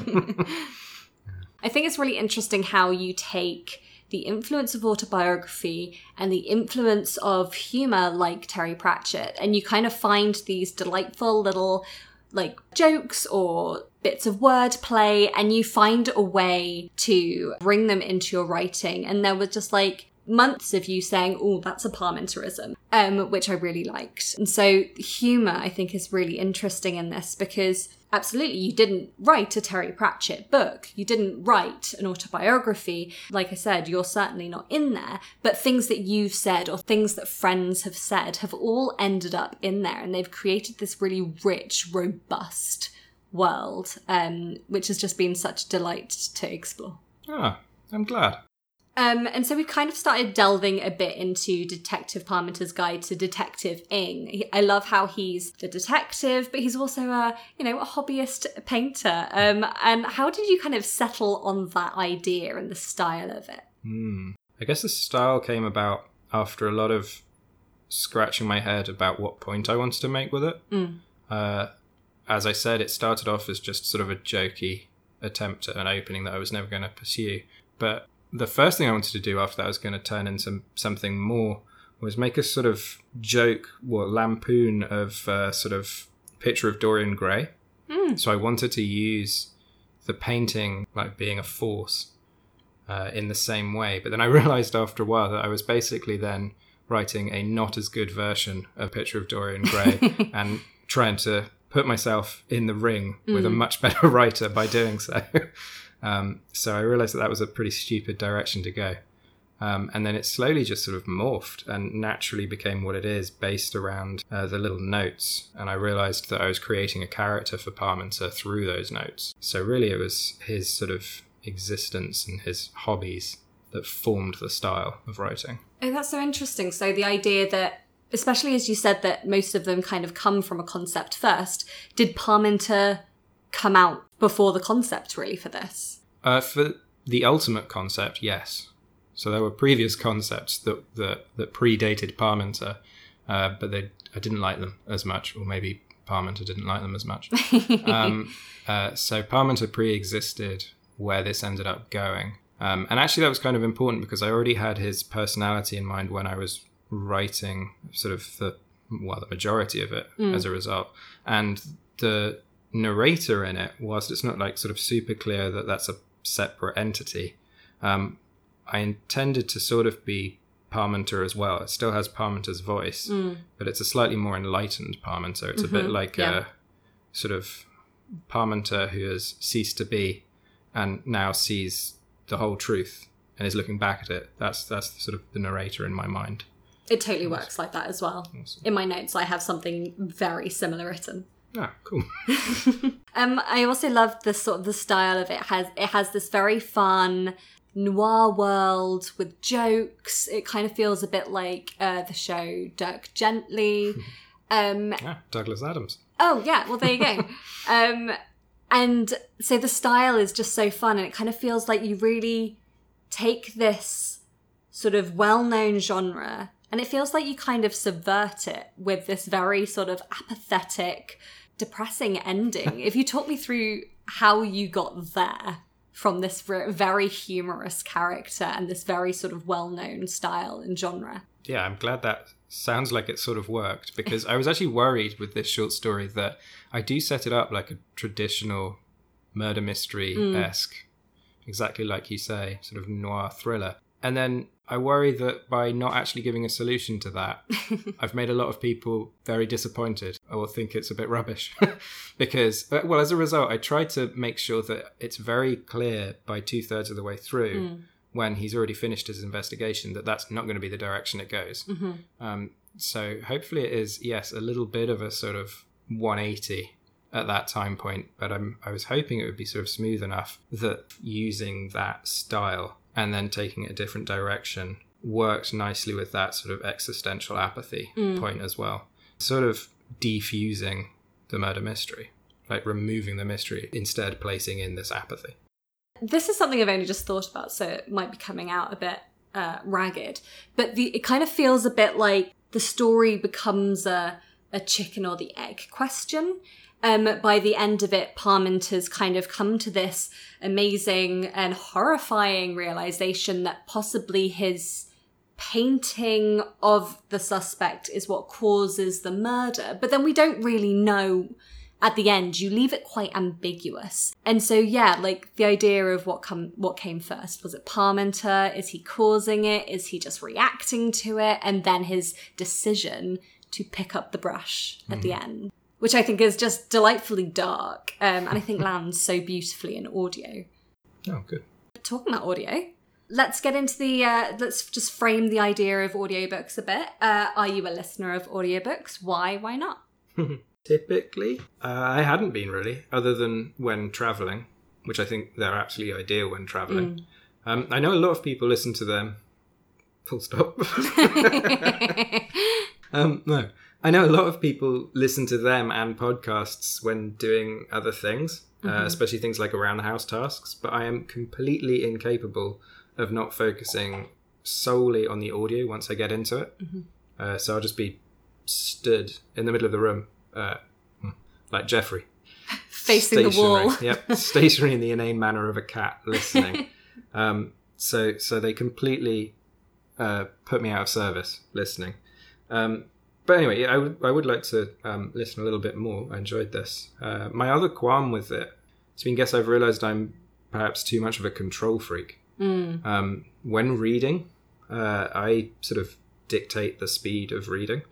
I think it's really interesting how you take the influence of autobiography and the influence of humor like Terry Pratchett, and you kind of find these delightful little like jokes or bits of wordplay, and you find a way to bring them into your writing. And there was just like months of you saying, "Oh, that's a Parmentarism," um, which I really liked. And so humor, I think, is really interesting in this because absolutely you didn't write a Terry Pratchett book. You didn't write an autobiography. Like I said, you're certainly not in there, but things that you've said or things that friends have said have all ended up in there and they've created this really rich, robust world, um, which has just been such a delight to explore. ah, I'm glad. Um, and so we kind of started delving a bit into Detective Parmenter's Guide to Detective Ing. He- I love how he's the detective, but he's also a you know a hobbyist painter. Um, and how did you kind of settle on that idea and the style of it? Hmm. I guess the style came about after a lot of scratching my head about what point I wanted to make with it. Uh, as I said, it started off as just sort of a jokey attempt at an opening that I was never going to pursue. But the first thing I wanted to do after that was going to turn into something more was make a sort of joke, what lampoon of uh, sort of picture of Dorian Gray. So I wanted to use the painting like being a force uh, in the same way. But then I realized after a while that I was basically then writing a not as good version of Picture of Dorian Gray and trying to put myself in the ring with a much better writer by doing so. Um, so I realized that that was a pretty stupid direction to go. Um, and then it slowly just sort of morphed and naturally became what it is based around uh, the little notes. And I realized that I was creating a character for Parmenter through those notes. So really, it was his sort of existence and his hobbies that formed the style of writing. Oh, that's so interesting. So the idea that, especially as you said, that most of them kind of come from a concept first. Did Parmenter come out before the concept really for this? Uh, for the ultimate concept, yes. So there were previous concepts that that, that predated Parmenter, uh, but they I didn't like them as much, or maybe Parmenter didn't like them as much. um, uh, so Parmenter pre-existed where this ended up going, um, and actually that was kind of important because I already had his personality in mind when I was writing sort of the well the majority of it as a result, and the narrator in it, whilst it's not like sort of super clear that that's a separate entity. Um, I intended to sort of be Parmenter as well. It still has Parmenter's voice, but it's a slightly more enlightened Parmenter. It's a bit like yeah. a sort of Parmenter who has ceased to be and now sees the whole truth and is looking back at it. That's that's sort of the narrator in my mind. It totally works like that as well. In my notes, I have something very similar written. Ah, cool. Um, I also love the sort of the style of it. it has it has this very fun noir world with jokes. It kind of feels a bit like uh, the show Dirk Gently. Um, Ah, Douglas Adams. oh yeah, well there you go. um, and so the style is just so fun, and it kind of feels like you really take this sort of well-known genre, and it feels like you kind of subvert it with this very sort of apathetic, depressing ending. if you talk me through how you got there from this very humorous character and this very sort of well-known style and genre. Yeah, I'm glad that sounds like it sort of worked because I was actually worried with this short story that I do set it up like a traditional murder mystery esque, mm. exactly like you say, sort of noir thriller. And then I worry that by not actually giving a solution to that, I've made a lot of people very disappointed or think it's a bit rubbish. because, well, as a result, I try to make sure that it's very clear by two thirds of the way through when he's already finished his investigation that that's not going to be the direction it goes. Um, so hopefully it is, yes, a little bit of a sort of 180 at that time point, but I'm, I was hoping it would be sort of smooth enough that using that style and then taking it a different direction worked nicely with that sort of existential apathy point as well. Sort of defusing the murder mystery, like removing the mystery, instead placing in this apathy. this is something I've only just thought about, so it might be coming out a bit uh, ragged. But the it kind of feels a bit like the story becomes a a chicken or the egg question. Um, by the end of it, Parmenter's kind of come to this amazing and horrifying realization that possibly his painting of the suspect is what causes the murder. But then we don't really know at the end. You leave it quite ambiguous. And so yeah like the idea of what come what came first was it parmenter is he causing it? Is he just reacting to it? And then his decision to pick up the brush at the end which i think is just delightfully dark um, and i think lands so beautifully in audio Oh, good. talking about audio let's get into the uh, let's just frame the idea of audiobooks a bit uh, are you a listener of audiobooks why why not Typically, uh, I hadn't been really, other than when traveling, which I think they're absolutely ideal when traveling. Um, I know a lot of people listen to them. Full stop. um, no, I know a lot of people listen to them and podcasts when doing other things, uh, especially things like around the house tasks. But I am completely incapable of not focusing solely on the audio once I get into it. Uh, so I'll just be stood in the middle of the room, uh, like Geoffrey, facing the wall yep, stationary in the inane manner of a cat, listening. um, so, so they completely uh, put me out of service listening. Um, but anyway, I would I would like to um, listen a little bit more. I enjoyed this. Uh, my other qualm with it, has been guess I've realised I'm perhaps too much of a control freak. Um, when reading, uh, I sort of dictate the speed of reading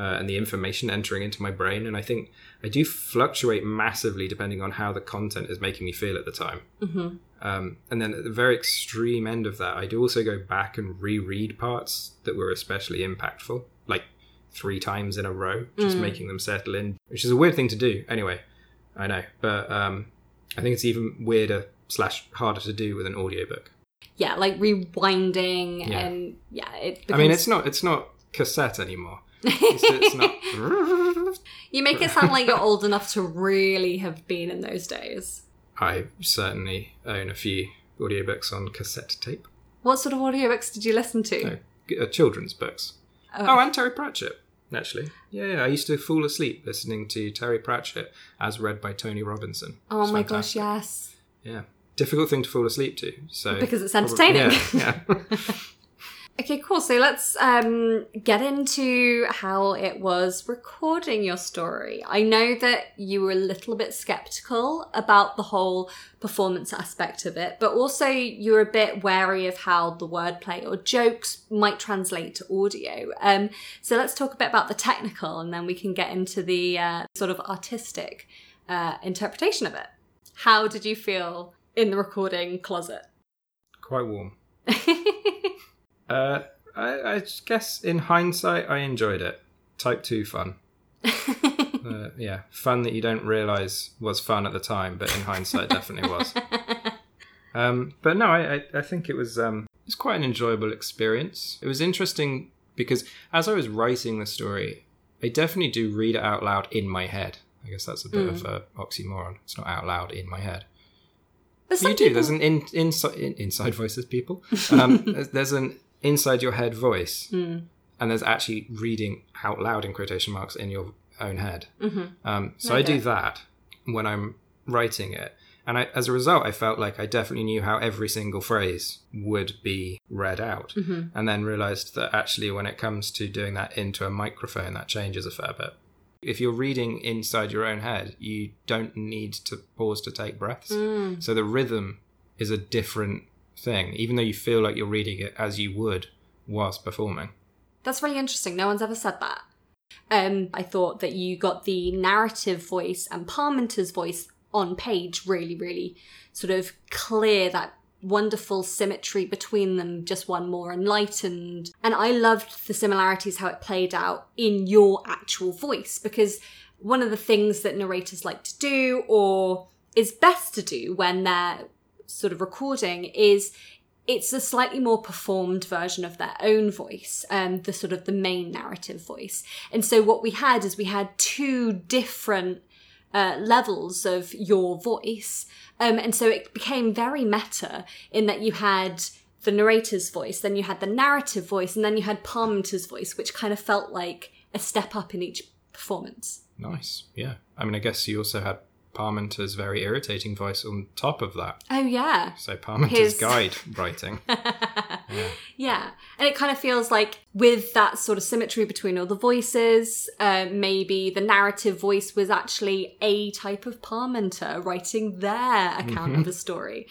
uh, and the information entering into my brain. And I think I do fluctuate massively depending on how the content is making me feel at the time. Um, and then at the very extreme end of that, I do also go back and reread parts that were especially impactful, like three times in a row, just making them settle in, which is a weird thing to do. Anyway, I know, but um, I think it's even weirder slash harder to do with an audiobook. yeah, like rewinding Yeah. and yeah, it. I mean, it's not it's not cassette anymore. It's, it's not. you make it sound like you're old enough to really have been in those days. I certainly own a few audiobooks on cassette tape. What sort of audiobooks did you listen to? No, uh, children's books. Oh. and Terry Pratchett, actually. Yeah, yeah, I used to fall asleep listening to Terry Pratchett as read by Tony Robinson. oh It's my fantastic. gosh, yes. Yeah. Difficult thing to fall asleep to. So Because it's probably- entertaining. Yeah. yeah. Okay, cool. So let's um, get into how it was recording your story. I know that you were a little bit skeptical about the whole performance aspect of it, but also you're a bit wary of how the wordplay or jokes might translate to audio. Um, so let's talk a bit about the technical and then we can get into the uh, sort of artistic uh, interpretation of it. How did you feel in the recording closet? Quite warm. Uh, I, I guess in hindsight, I enjoyed it. Type 2 fun. uh, yeah, fun that you don't realize was fun at the time, but in hindsight, definitely was. Um, but no, I, I, I think it was um, it was quite an enjoyable experience. It was interesting because as I was writing the story, I definitely do read it out loud in my head. I guess that's a bit of a oxymoron. It's not out loud in my head. But you do. people- There's an in, inside in, inside voices, people. Um, there's, there's an inside your head voice, Hmm. and there's actually reading out loud in quotation marks in your own head. Mm-hmm. Um, so I do that when I'm writing it, and I, as a result, I felt like I definitely knew how every single phrase would be read out, Mm-hmm. and then realized that actually, when it comes to doing that into a microphone, that changes a fair bit. If you're reading inside your own head, you don't need to pause to take breaths. Mm. So the rhythm is a different thing, even though you feel like you're reading it as you would whilst performing. That's really interesting. No one's ever said that. Um, I thought that you got the narrative voice and Parmenter's voice on page really, really sort of clear that wonderful symmetry between them, just one more enlightened. And I loved the similarities, how it played out in your actual voice, because one of the things that narrators like to do, or is best to do when they're sort of recording, is it's a slightly more performed version of their own voice, um, the sort of the main narrative voice. And so what we had is we had two different uh, levels of your voice. Um, and so it became very meta in that you had the narrator's voice, then you had the narrative voice, and then you had Parmenter's voice, which kind of felt like a step up in each performance. Nice, yeah. I mean, I guess you also had Parmenter's very irritating voice on top of that. Oh, yeah. So Parmenter's His- guide writing. Yeah, yeah. and it kind of feels like with that sort of symmetry between all the voices, uh, maybe the narrative voice was actually a type of Parmenter writing their account of a story.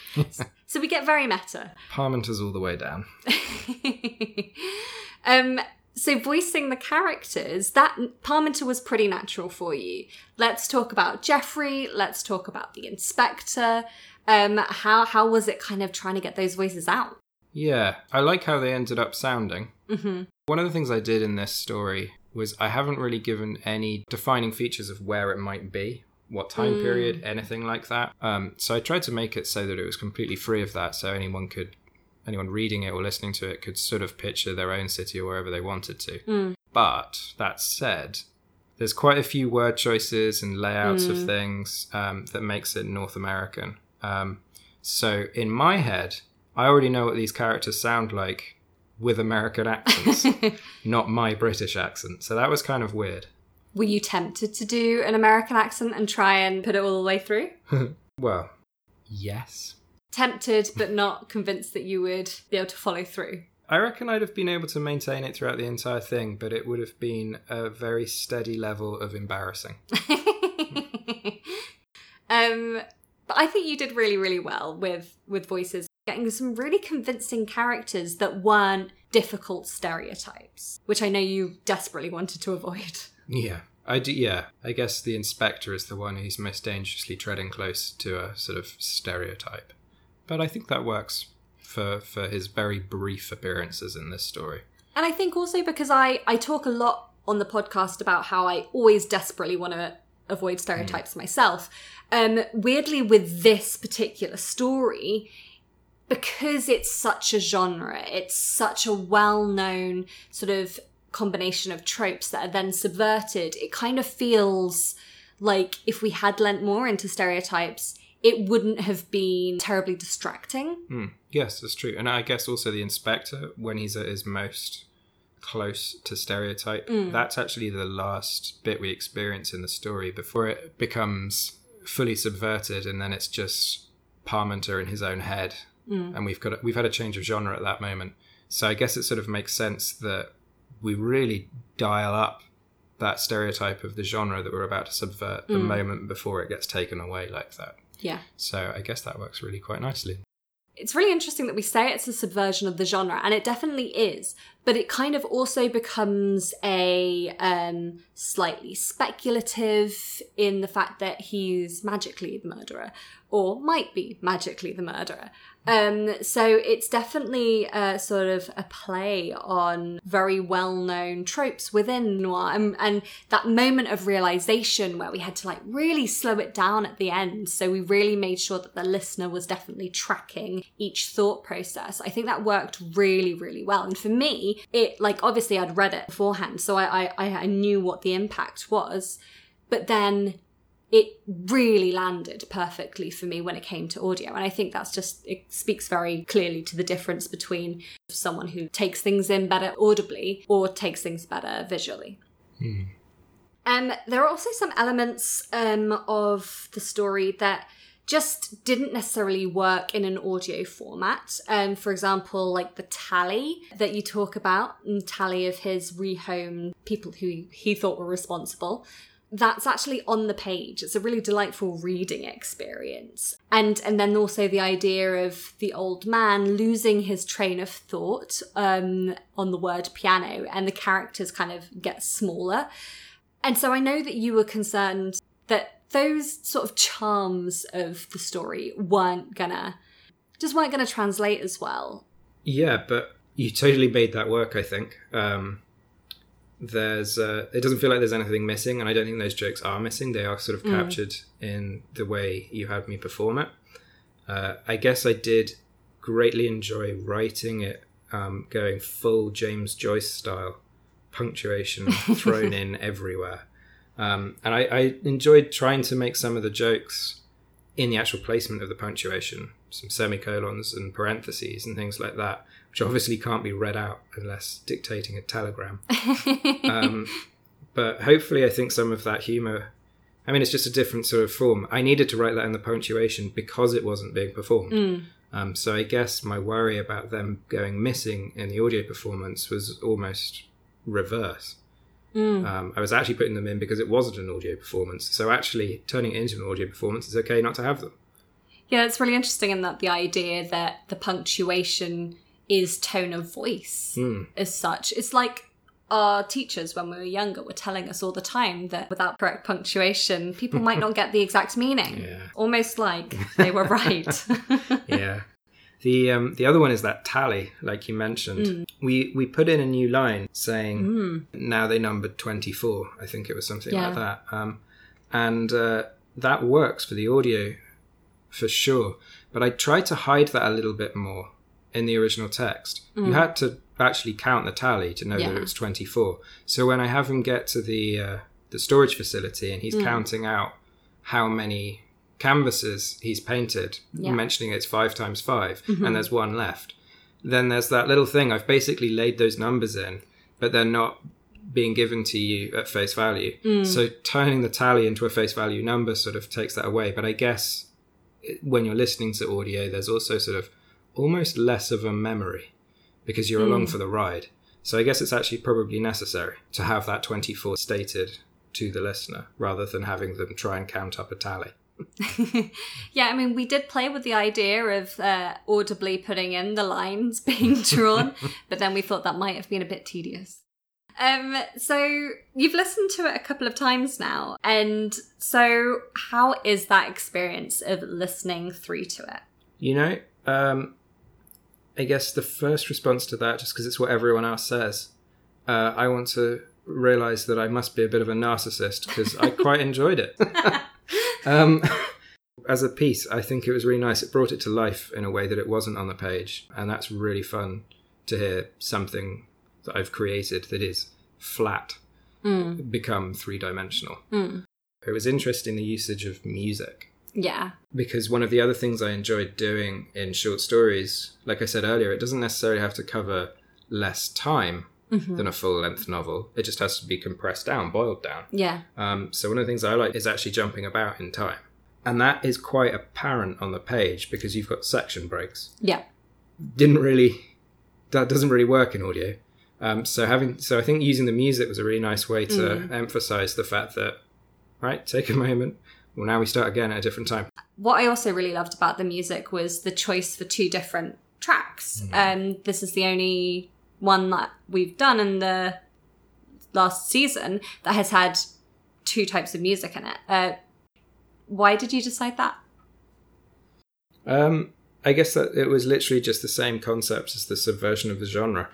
so we get very meta. Parmenter's all the way down. um, so voicing the characters, that Parmenter was pretty natural for you. Let's talk about Geoffrey. Let's talk about the inspector. Um, how how was it kind of trying to get those voices out? Yeah, I like how they ended up sounding. hmm One of the things I did in this story was I haven't really given any defining features of where it might be, what time Mm. period, anything like that. Um, so I tried to make it so that it was completely free of that, so anyone could, anyone reading it or listening to it could sort of picture their own city or wherever they wanted to. Mm. But that said, there's quite a few word choices and layouts of Mm. things um, that makes it North American. Um, so in my head, I already know what these characters sound like with American accents, not my British accent. So that was kind of weird. Were you tempted to do an American accent and try and put it all the way through? Well, yes. Tempted, but not convinced that you would be able to follow through. I reckon I'd have been able to maintain it throughout the entire thing, but it would have been a very steady level of embarrassing. um, but I think you did really, really well with with voices, getting some really convincing characters that weren't difficult stereotypes, which I know you desperately wanted to avoid. Yeah. I do, yeah, I guess the inspector is the one who's most dangerously treading close to a sort of stereotype. But I think that works for for his very brief appearances in this story. And I think also because I, I talk a lot on the podcast about how I always desperately want to avoid stereotypes myself. Um, weirdly, with this particular story, because it's such a genre, it's such a well known sort of combination of tropes that are then subverted, it kind of feels like if we had lent more into stereotypes, it wouldn't have been terribly distracting. Hmm. Yes, that's true. And I guess also the inspector, when he's at his most close to stereotype, hmm. that's actually the last bit we experience in the story before it becomes fully subverted, and then it's just Parmenter in his own head, hmm. and we've got a, we've had a change of genre at that moment. So I guess it sort of makes sense that we really dial up that stereotype of the genre that we're about to subvert the hmm. moment before it gets taken away like that. Yeah. So I guess that works really quite nicely. It's really interesting that we say it's a subversion of the genre, and it definitely is. But it kind of also becomes a um, slightly speculative in the fact that he's magically the murderer, or might be magically the murderer. Um, so it's definitely a sort of a play on very well known tropes within noir and, and that moment of realization where we had to like really slow it down at the end. So we really made sure that the listener was definitely tracking each thought process. I think that worked really, really well. And for me, it like obviously I'd read it beforehand, so I, I, I knew what the impact was. But then it really landed perfectly for me when it came to audio. And I think that's just, it speaks very clearly to the difference between someone who takes things in better audibly or takes things better visually. Um, there are also some elements um, of the story that just didn't necessarily work in an audio format. Um, for example, like the tally that you talk about, and tally of his rehomed people who he thought were responsible that's actually on the page. It's a really delightful reading experience. And and then also the idea of the old man losing his train of thought um, on the word piano and the characters kind of get smaller. And so I know that you were concerned that those sort of charms of the story weren't gonna just weren't gonna translate as well. Yeah, but you totally made that work, I think. Um, there's uh, it doesn't feel like there's anything missing and i don't think those jokes are missing they are sort of captured in the way you had me perform it uh, i guess i did greatly enjoy writing it um, going full james joyce style punctuation thrown in everywhere um, and I, I enjoyed trying to make some of the jokes in the actual placement of the punctuation some semicolons and parentheses and things like that which obviously can't be read out unless dictating a telegram um, but hopefully, I think some of that humor. I mean, it's just a different sort of form. I needed to write that in the punctuation because it wasn't being performed. Um, so I guess my worry about them going missing in the audio performance was almost reverse. Um, I was actually putting them in because it wasn't an audio performance. So actually, turning it into an audio performance is okay not to have them. Yeah, it's really interesting in that the idea that the punctuation is tone of voice as such. It's like our teachers when we were younger were telling us all the time that without correct punctuation, people might not get the exact meaning. Yeah. Almost like they were right. yeah. The um, the other one is that tally, like you mentioned. We we put in a new line saying now they numbered twenty four. I think it was something Yeah. like that. Um, and uh, that works for the audio for sure. But I tried to hide that a little bit more in the original text. You had to actually count the tally to know that Yeah. it was twenty four. So when I have him get to the uh, the storage facility and he's counting out how many canvases he's painted, Yeah. mentioning it's five times 5 and mm-hmm. there's one left. Then there's that little thing. I've basically laid those numbers in, but they're not being given to you at face value. Mm. So turning the tally into a face value number sort of takes that away. But I guess when you're listening to audio, there's also sort of almost less of a memory because you're along mm. for the ride. So I guess it's actually probably necessary to have that 24 stated to the listener rather than having them try and count up a tally. yeah, I mean, we did play with the idea of uh, audibly putting in the lines being drawn, but then we thought that might have been a bit tedious. Um, so you've listened to it a couple of times now, and so how is that experience of listening through to it? You know, um, I guess the first response to that, just because it's what everyone else says, uh, I want to realize that I must be a bit of a narcissist because I quite enjoyed it. Um, as a piece, I think it was really nice. It brought it to life in a way that it wasn't on the page, and that's really fun to hear something that I've created that is flat become three dimensional. It was interesting the usage of music Yeah. because one of the other things I enjoyed doing in short stories, like I said earlier, it doesn't necessarily have to cover less time than a full length novel. It just has to be compressed down, boiled down. Yeah. Um, so one of the things I like is actually jumping about in time. And that is quite apparent on the page because you've got section breaks. Yeah. Didn't really that doesn't really work in audio. Um, so having so I think using the music was a really nice way to Mm. emphasize the fact that right, take a moment. Well, now we start again at a different time. What I also really loved about the music was the choice for two different tracks. Um, this is the only one that we've done in the last season that has had two types of music in it. Uh, why did you decide that? Um, I guess that it was literally just the same concept as the subversion of the genre.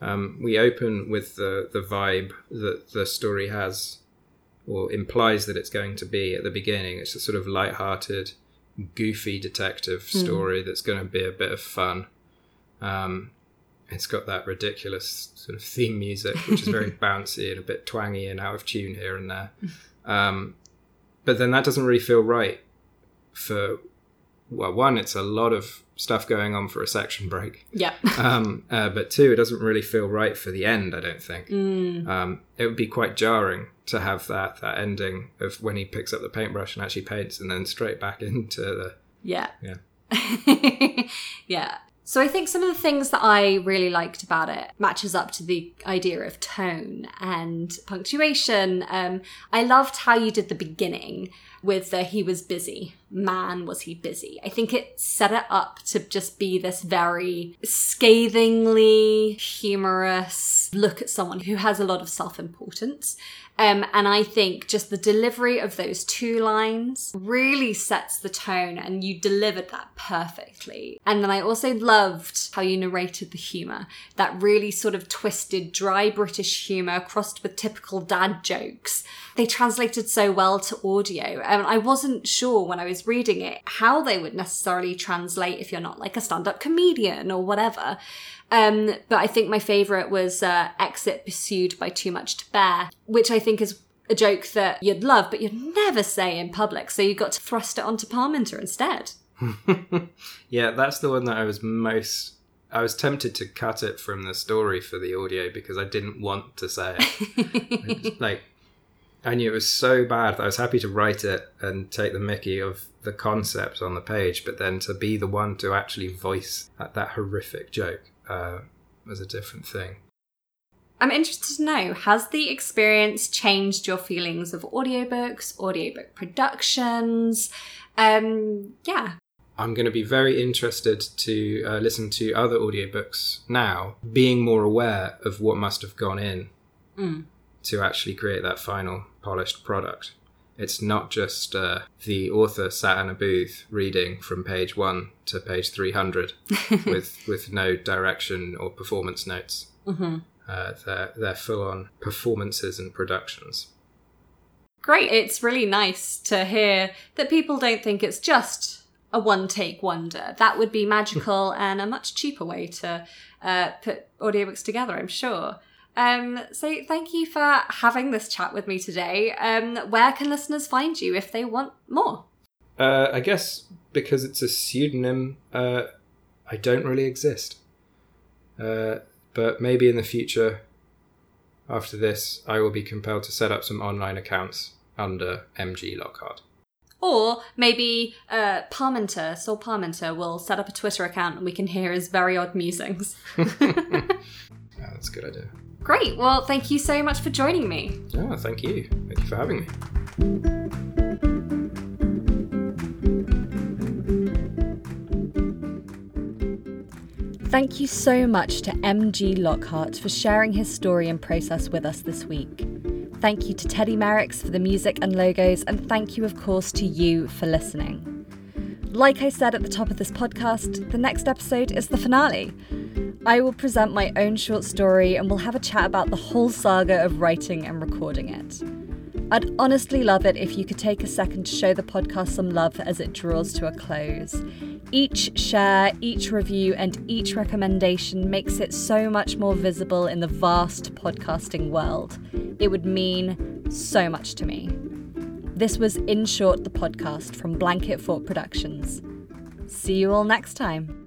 Um, we open with the the vibe that the story has, or implies that it's going to be at the beginning. It's a sort of light-hearted, goofy detective story that's going to be a bit of fun. Um, it's got that ridiculous sort of theme music, which is very bouncy and a bit twangy and out of tune here and there. Um, but then that doesn't really feel right for well, one, it's a lot of stuff going on for a section break. Yeah. Um, uh, but two, it doesn't really feel right for the end. I don't think. Mm. Um, it would be quite jarring to have that that ending of when he picks up the paintbrush and actually paints, and then straight back into the Yeah. Yeah. yeah. So I think some of the things that I really liked about it matches up to the idea of tone and punctuation. Um, I loved how you did the beginning with the he was busy. Man, was he busy? I think it set it up to just be this very scathingly humorous look at someone who has a lot of self importance. Um, and I think just the delivery of those two lines really sets the tone, and you delivered that perfectly. And then I also loved how you narrated the humour. That really sort of twisted, dry British humour crossed with typical dad jokes. They translated so well to audio. And I wasn't sure when I was reading it how they would necessarily translate if you're not like a stand up comedian or whatever. Um, but I think my favourite was uh, Exit Pursued by Too Much to Bear, which I think is a joke that you'd love, but you'd never say in public. So you got to thrust it onto Parmenter instead. yeah. That's the one that I was most. I was tempted to cut it from the story for the audio because I didn't want to say it. like I knew it was so bad that I was happy to write it and take the mickey of the concept on the page, but then to be the one to actually voice that, that horrific joke uh, was a different thing. I'm interested to know has the experience changed your feelings of audiobooks, audiobook productions? Um, yeah. I'm going to be very interested to uh, listen to other audiobooks now, being more aware of what must have gone in Mm. to actually create that final polished product. It's not just uh, the author sat in a booth reading from page one to page 300 with, with no direction or performance notes. hmm Uh, they're, they're full on performances and productions. Great. It's really nice to hear that people don't think it's just a one take wonder. That would be magical and a much cheaper way to uh, put audiobooks together, I'm sure. Um, so thank you for having this chat with me today. Um, where can listeners find you if they want more? Uh, I guess because it's a pseudonym, uh, I don't really exist. Uh, but maybe in the future, after this, I will be compelled to set up some online accounts under MG Lockhart. Or maybe uh, Parmenter, Saul Parmenter, will set up a Twitter account and we can hear his very odd musings. Yeah, that's a good idea. Great. Well, thank you so much for joining me. Oh, thank you. Thank you for having me. Thank you so much to MG Lockhart for sharing his story and process with us this week. Thank you to Teddy Merricks for the music and logos, and thank you, of course, to you for listening. Like I said at the top of this podcast, the next episode is the finale. I will present my own short story and we'll have a chat about the whole saga of writing and recording it. I'd honestly love it if you could take a second to show the podcast some love as it draws to a close. Each share, each review, and each recommendation makes it so much more visible in the vast podcasting world. It would mean so much to me. This was In Short, the podcast from Blanket Fort Productions. See you all next time.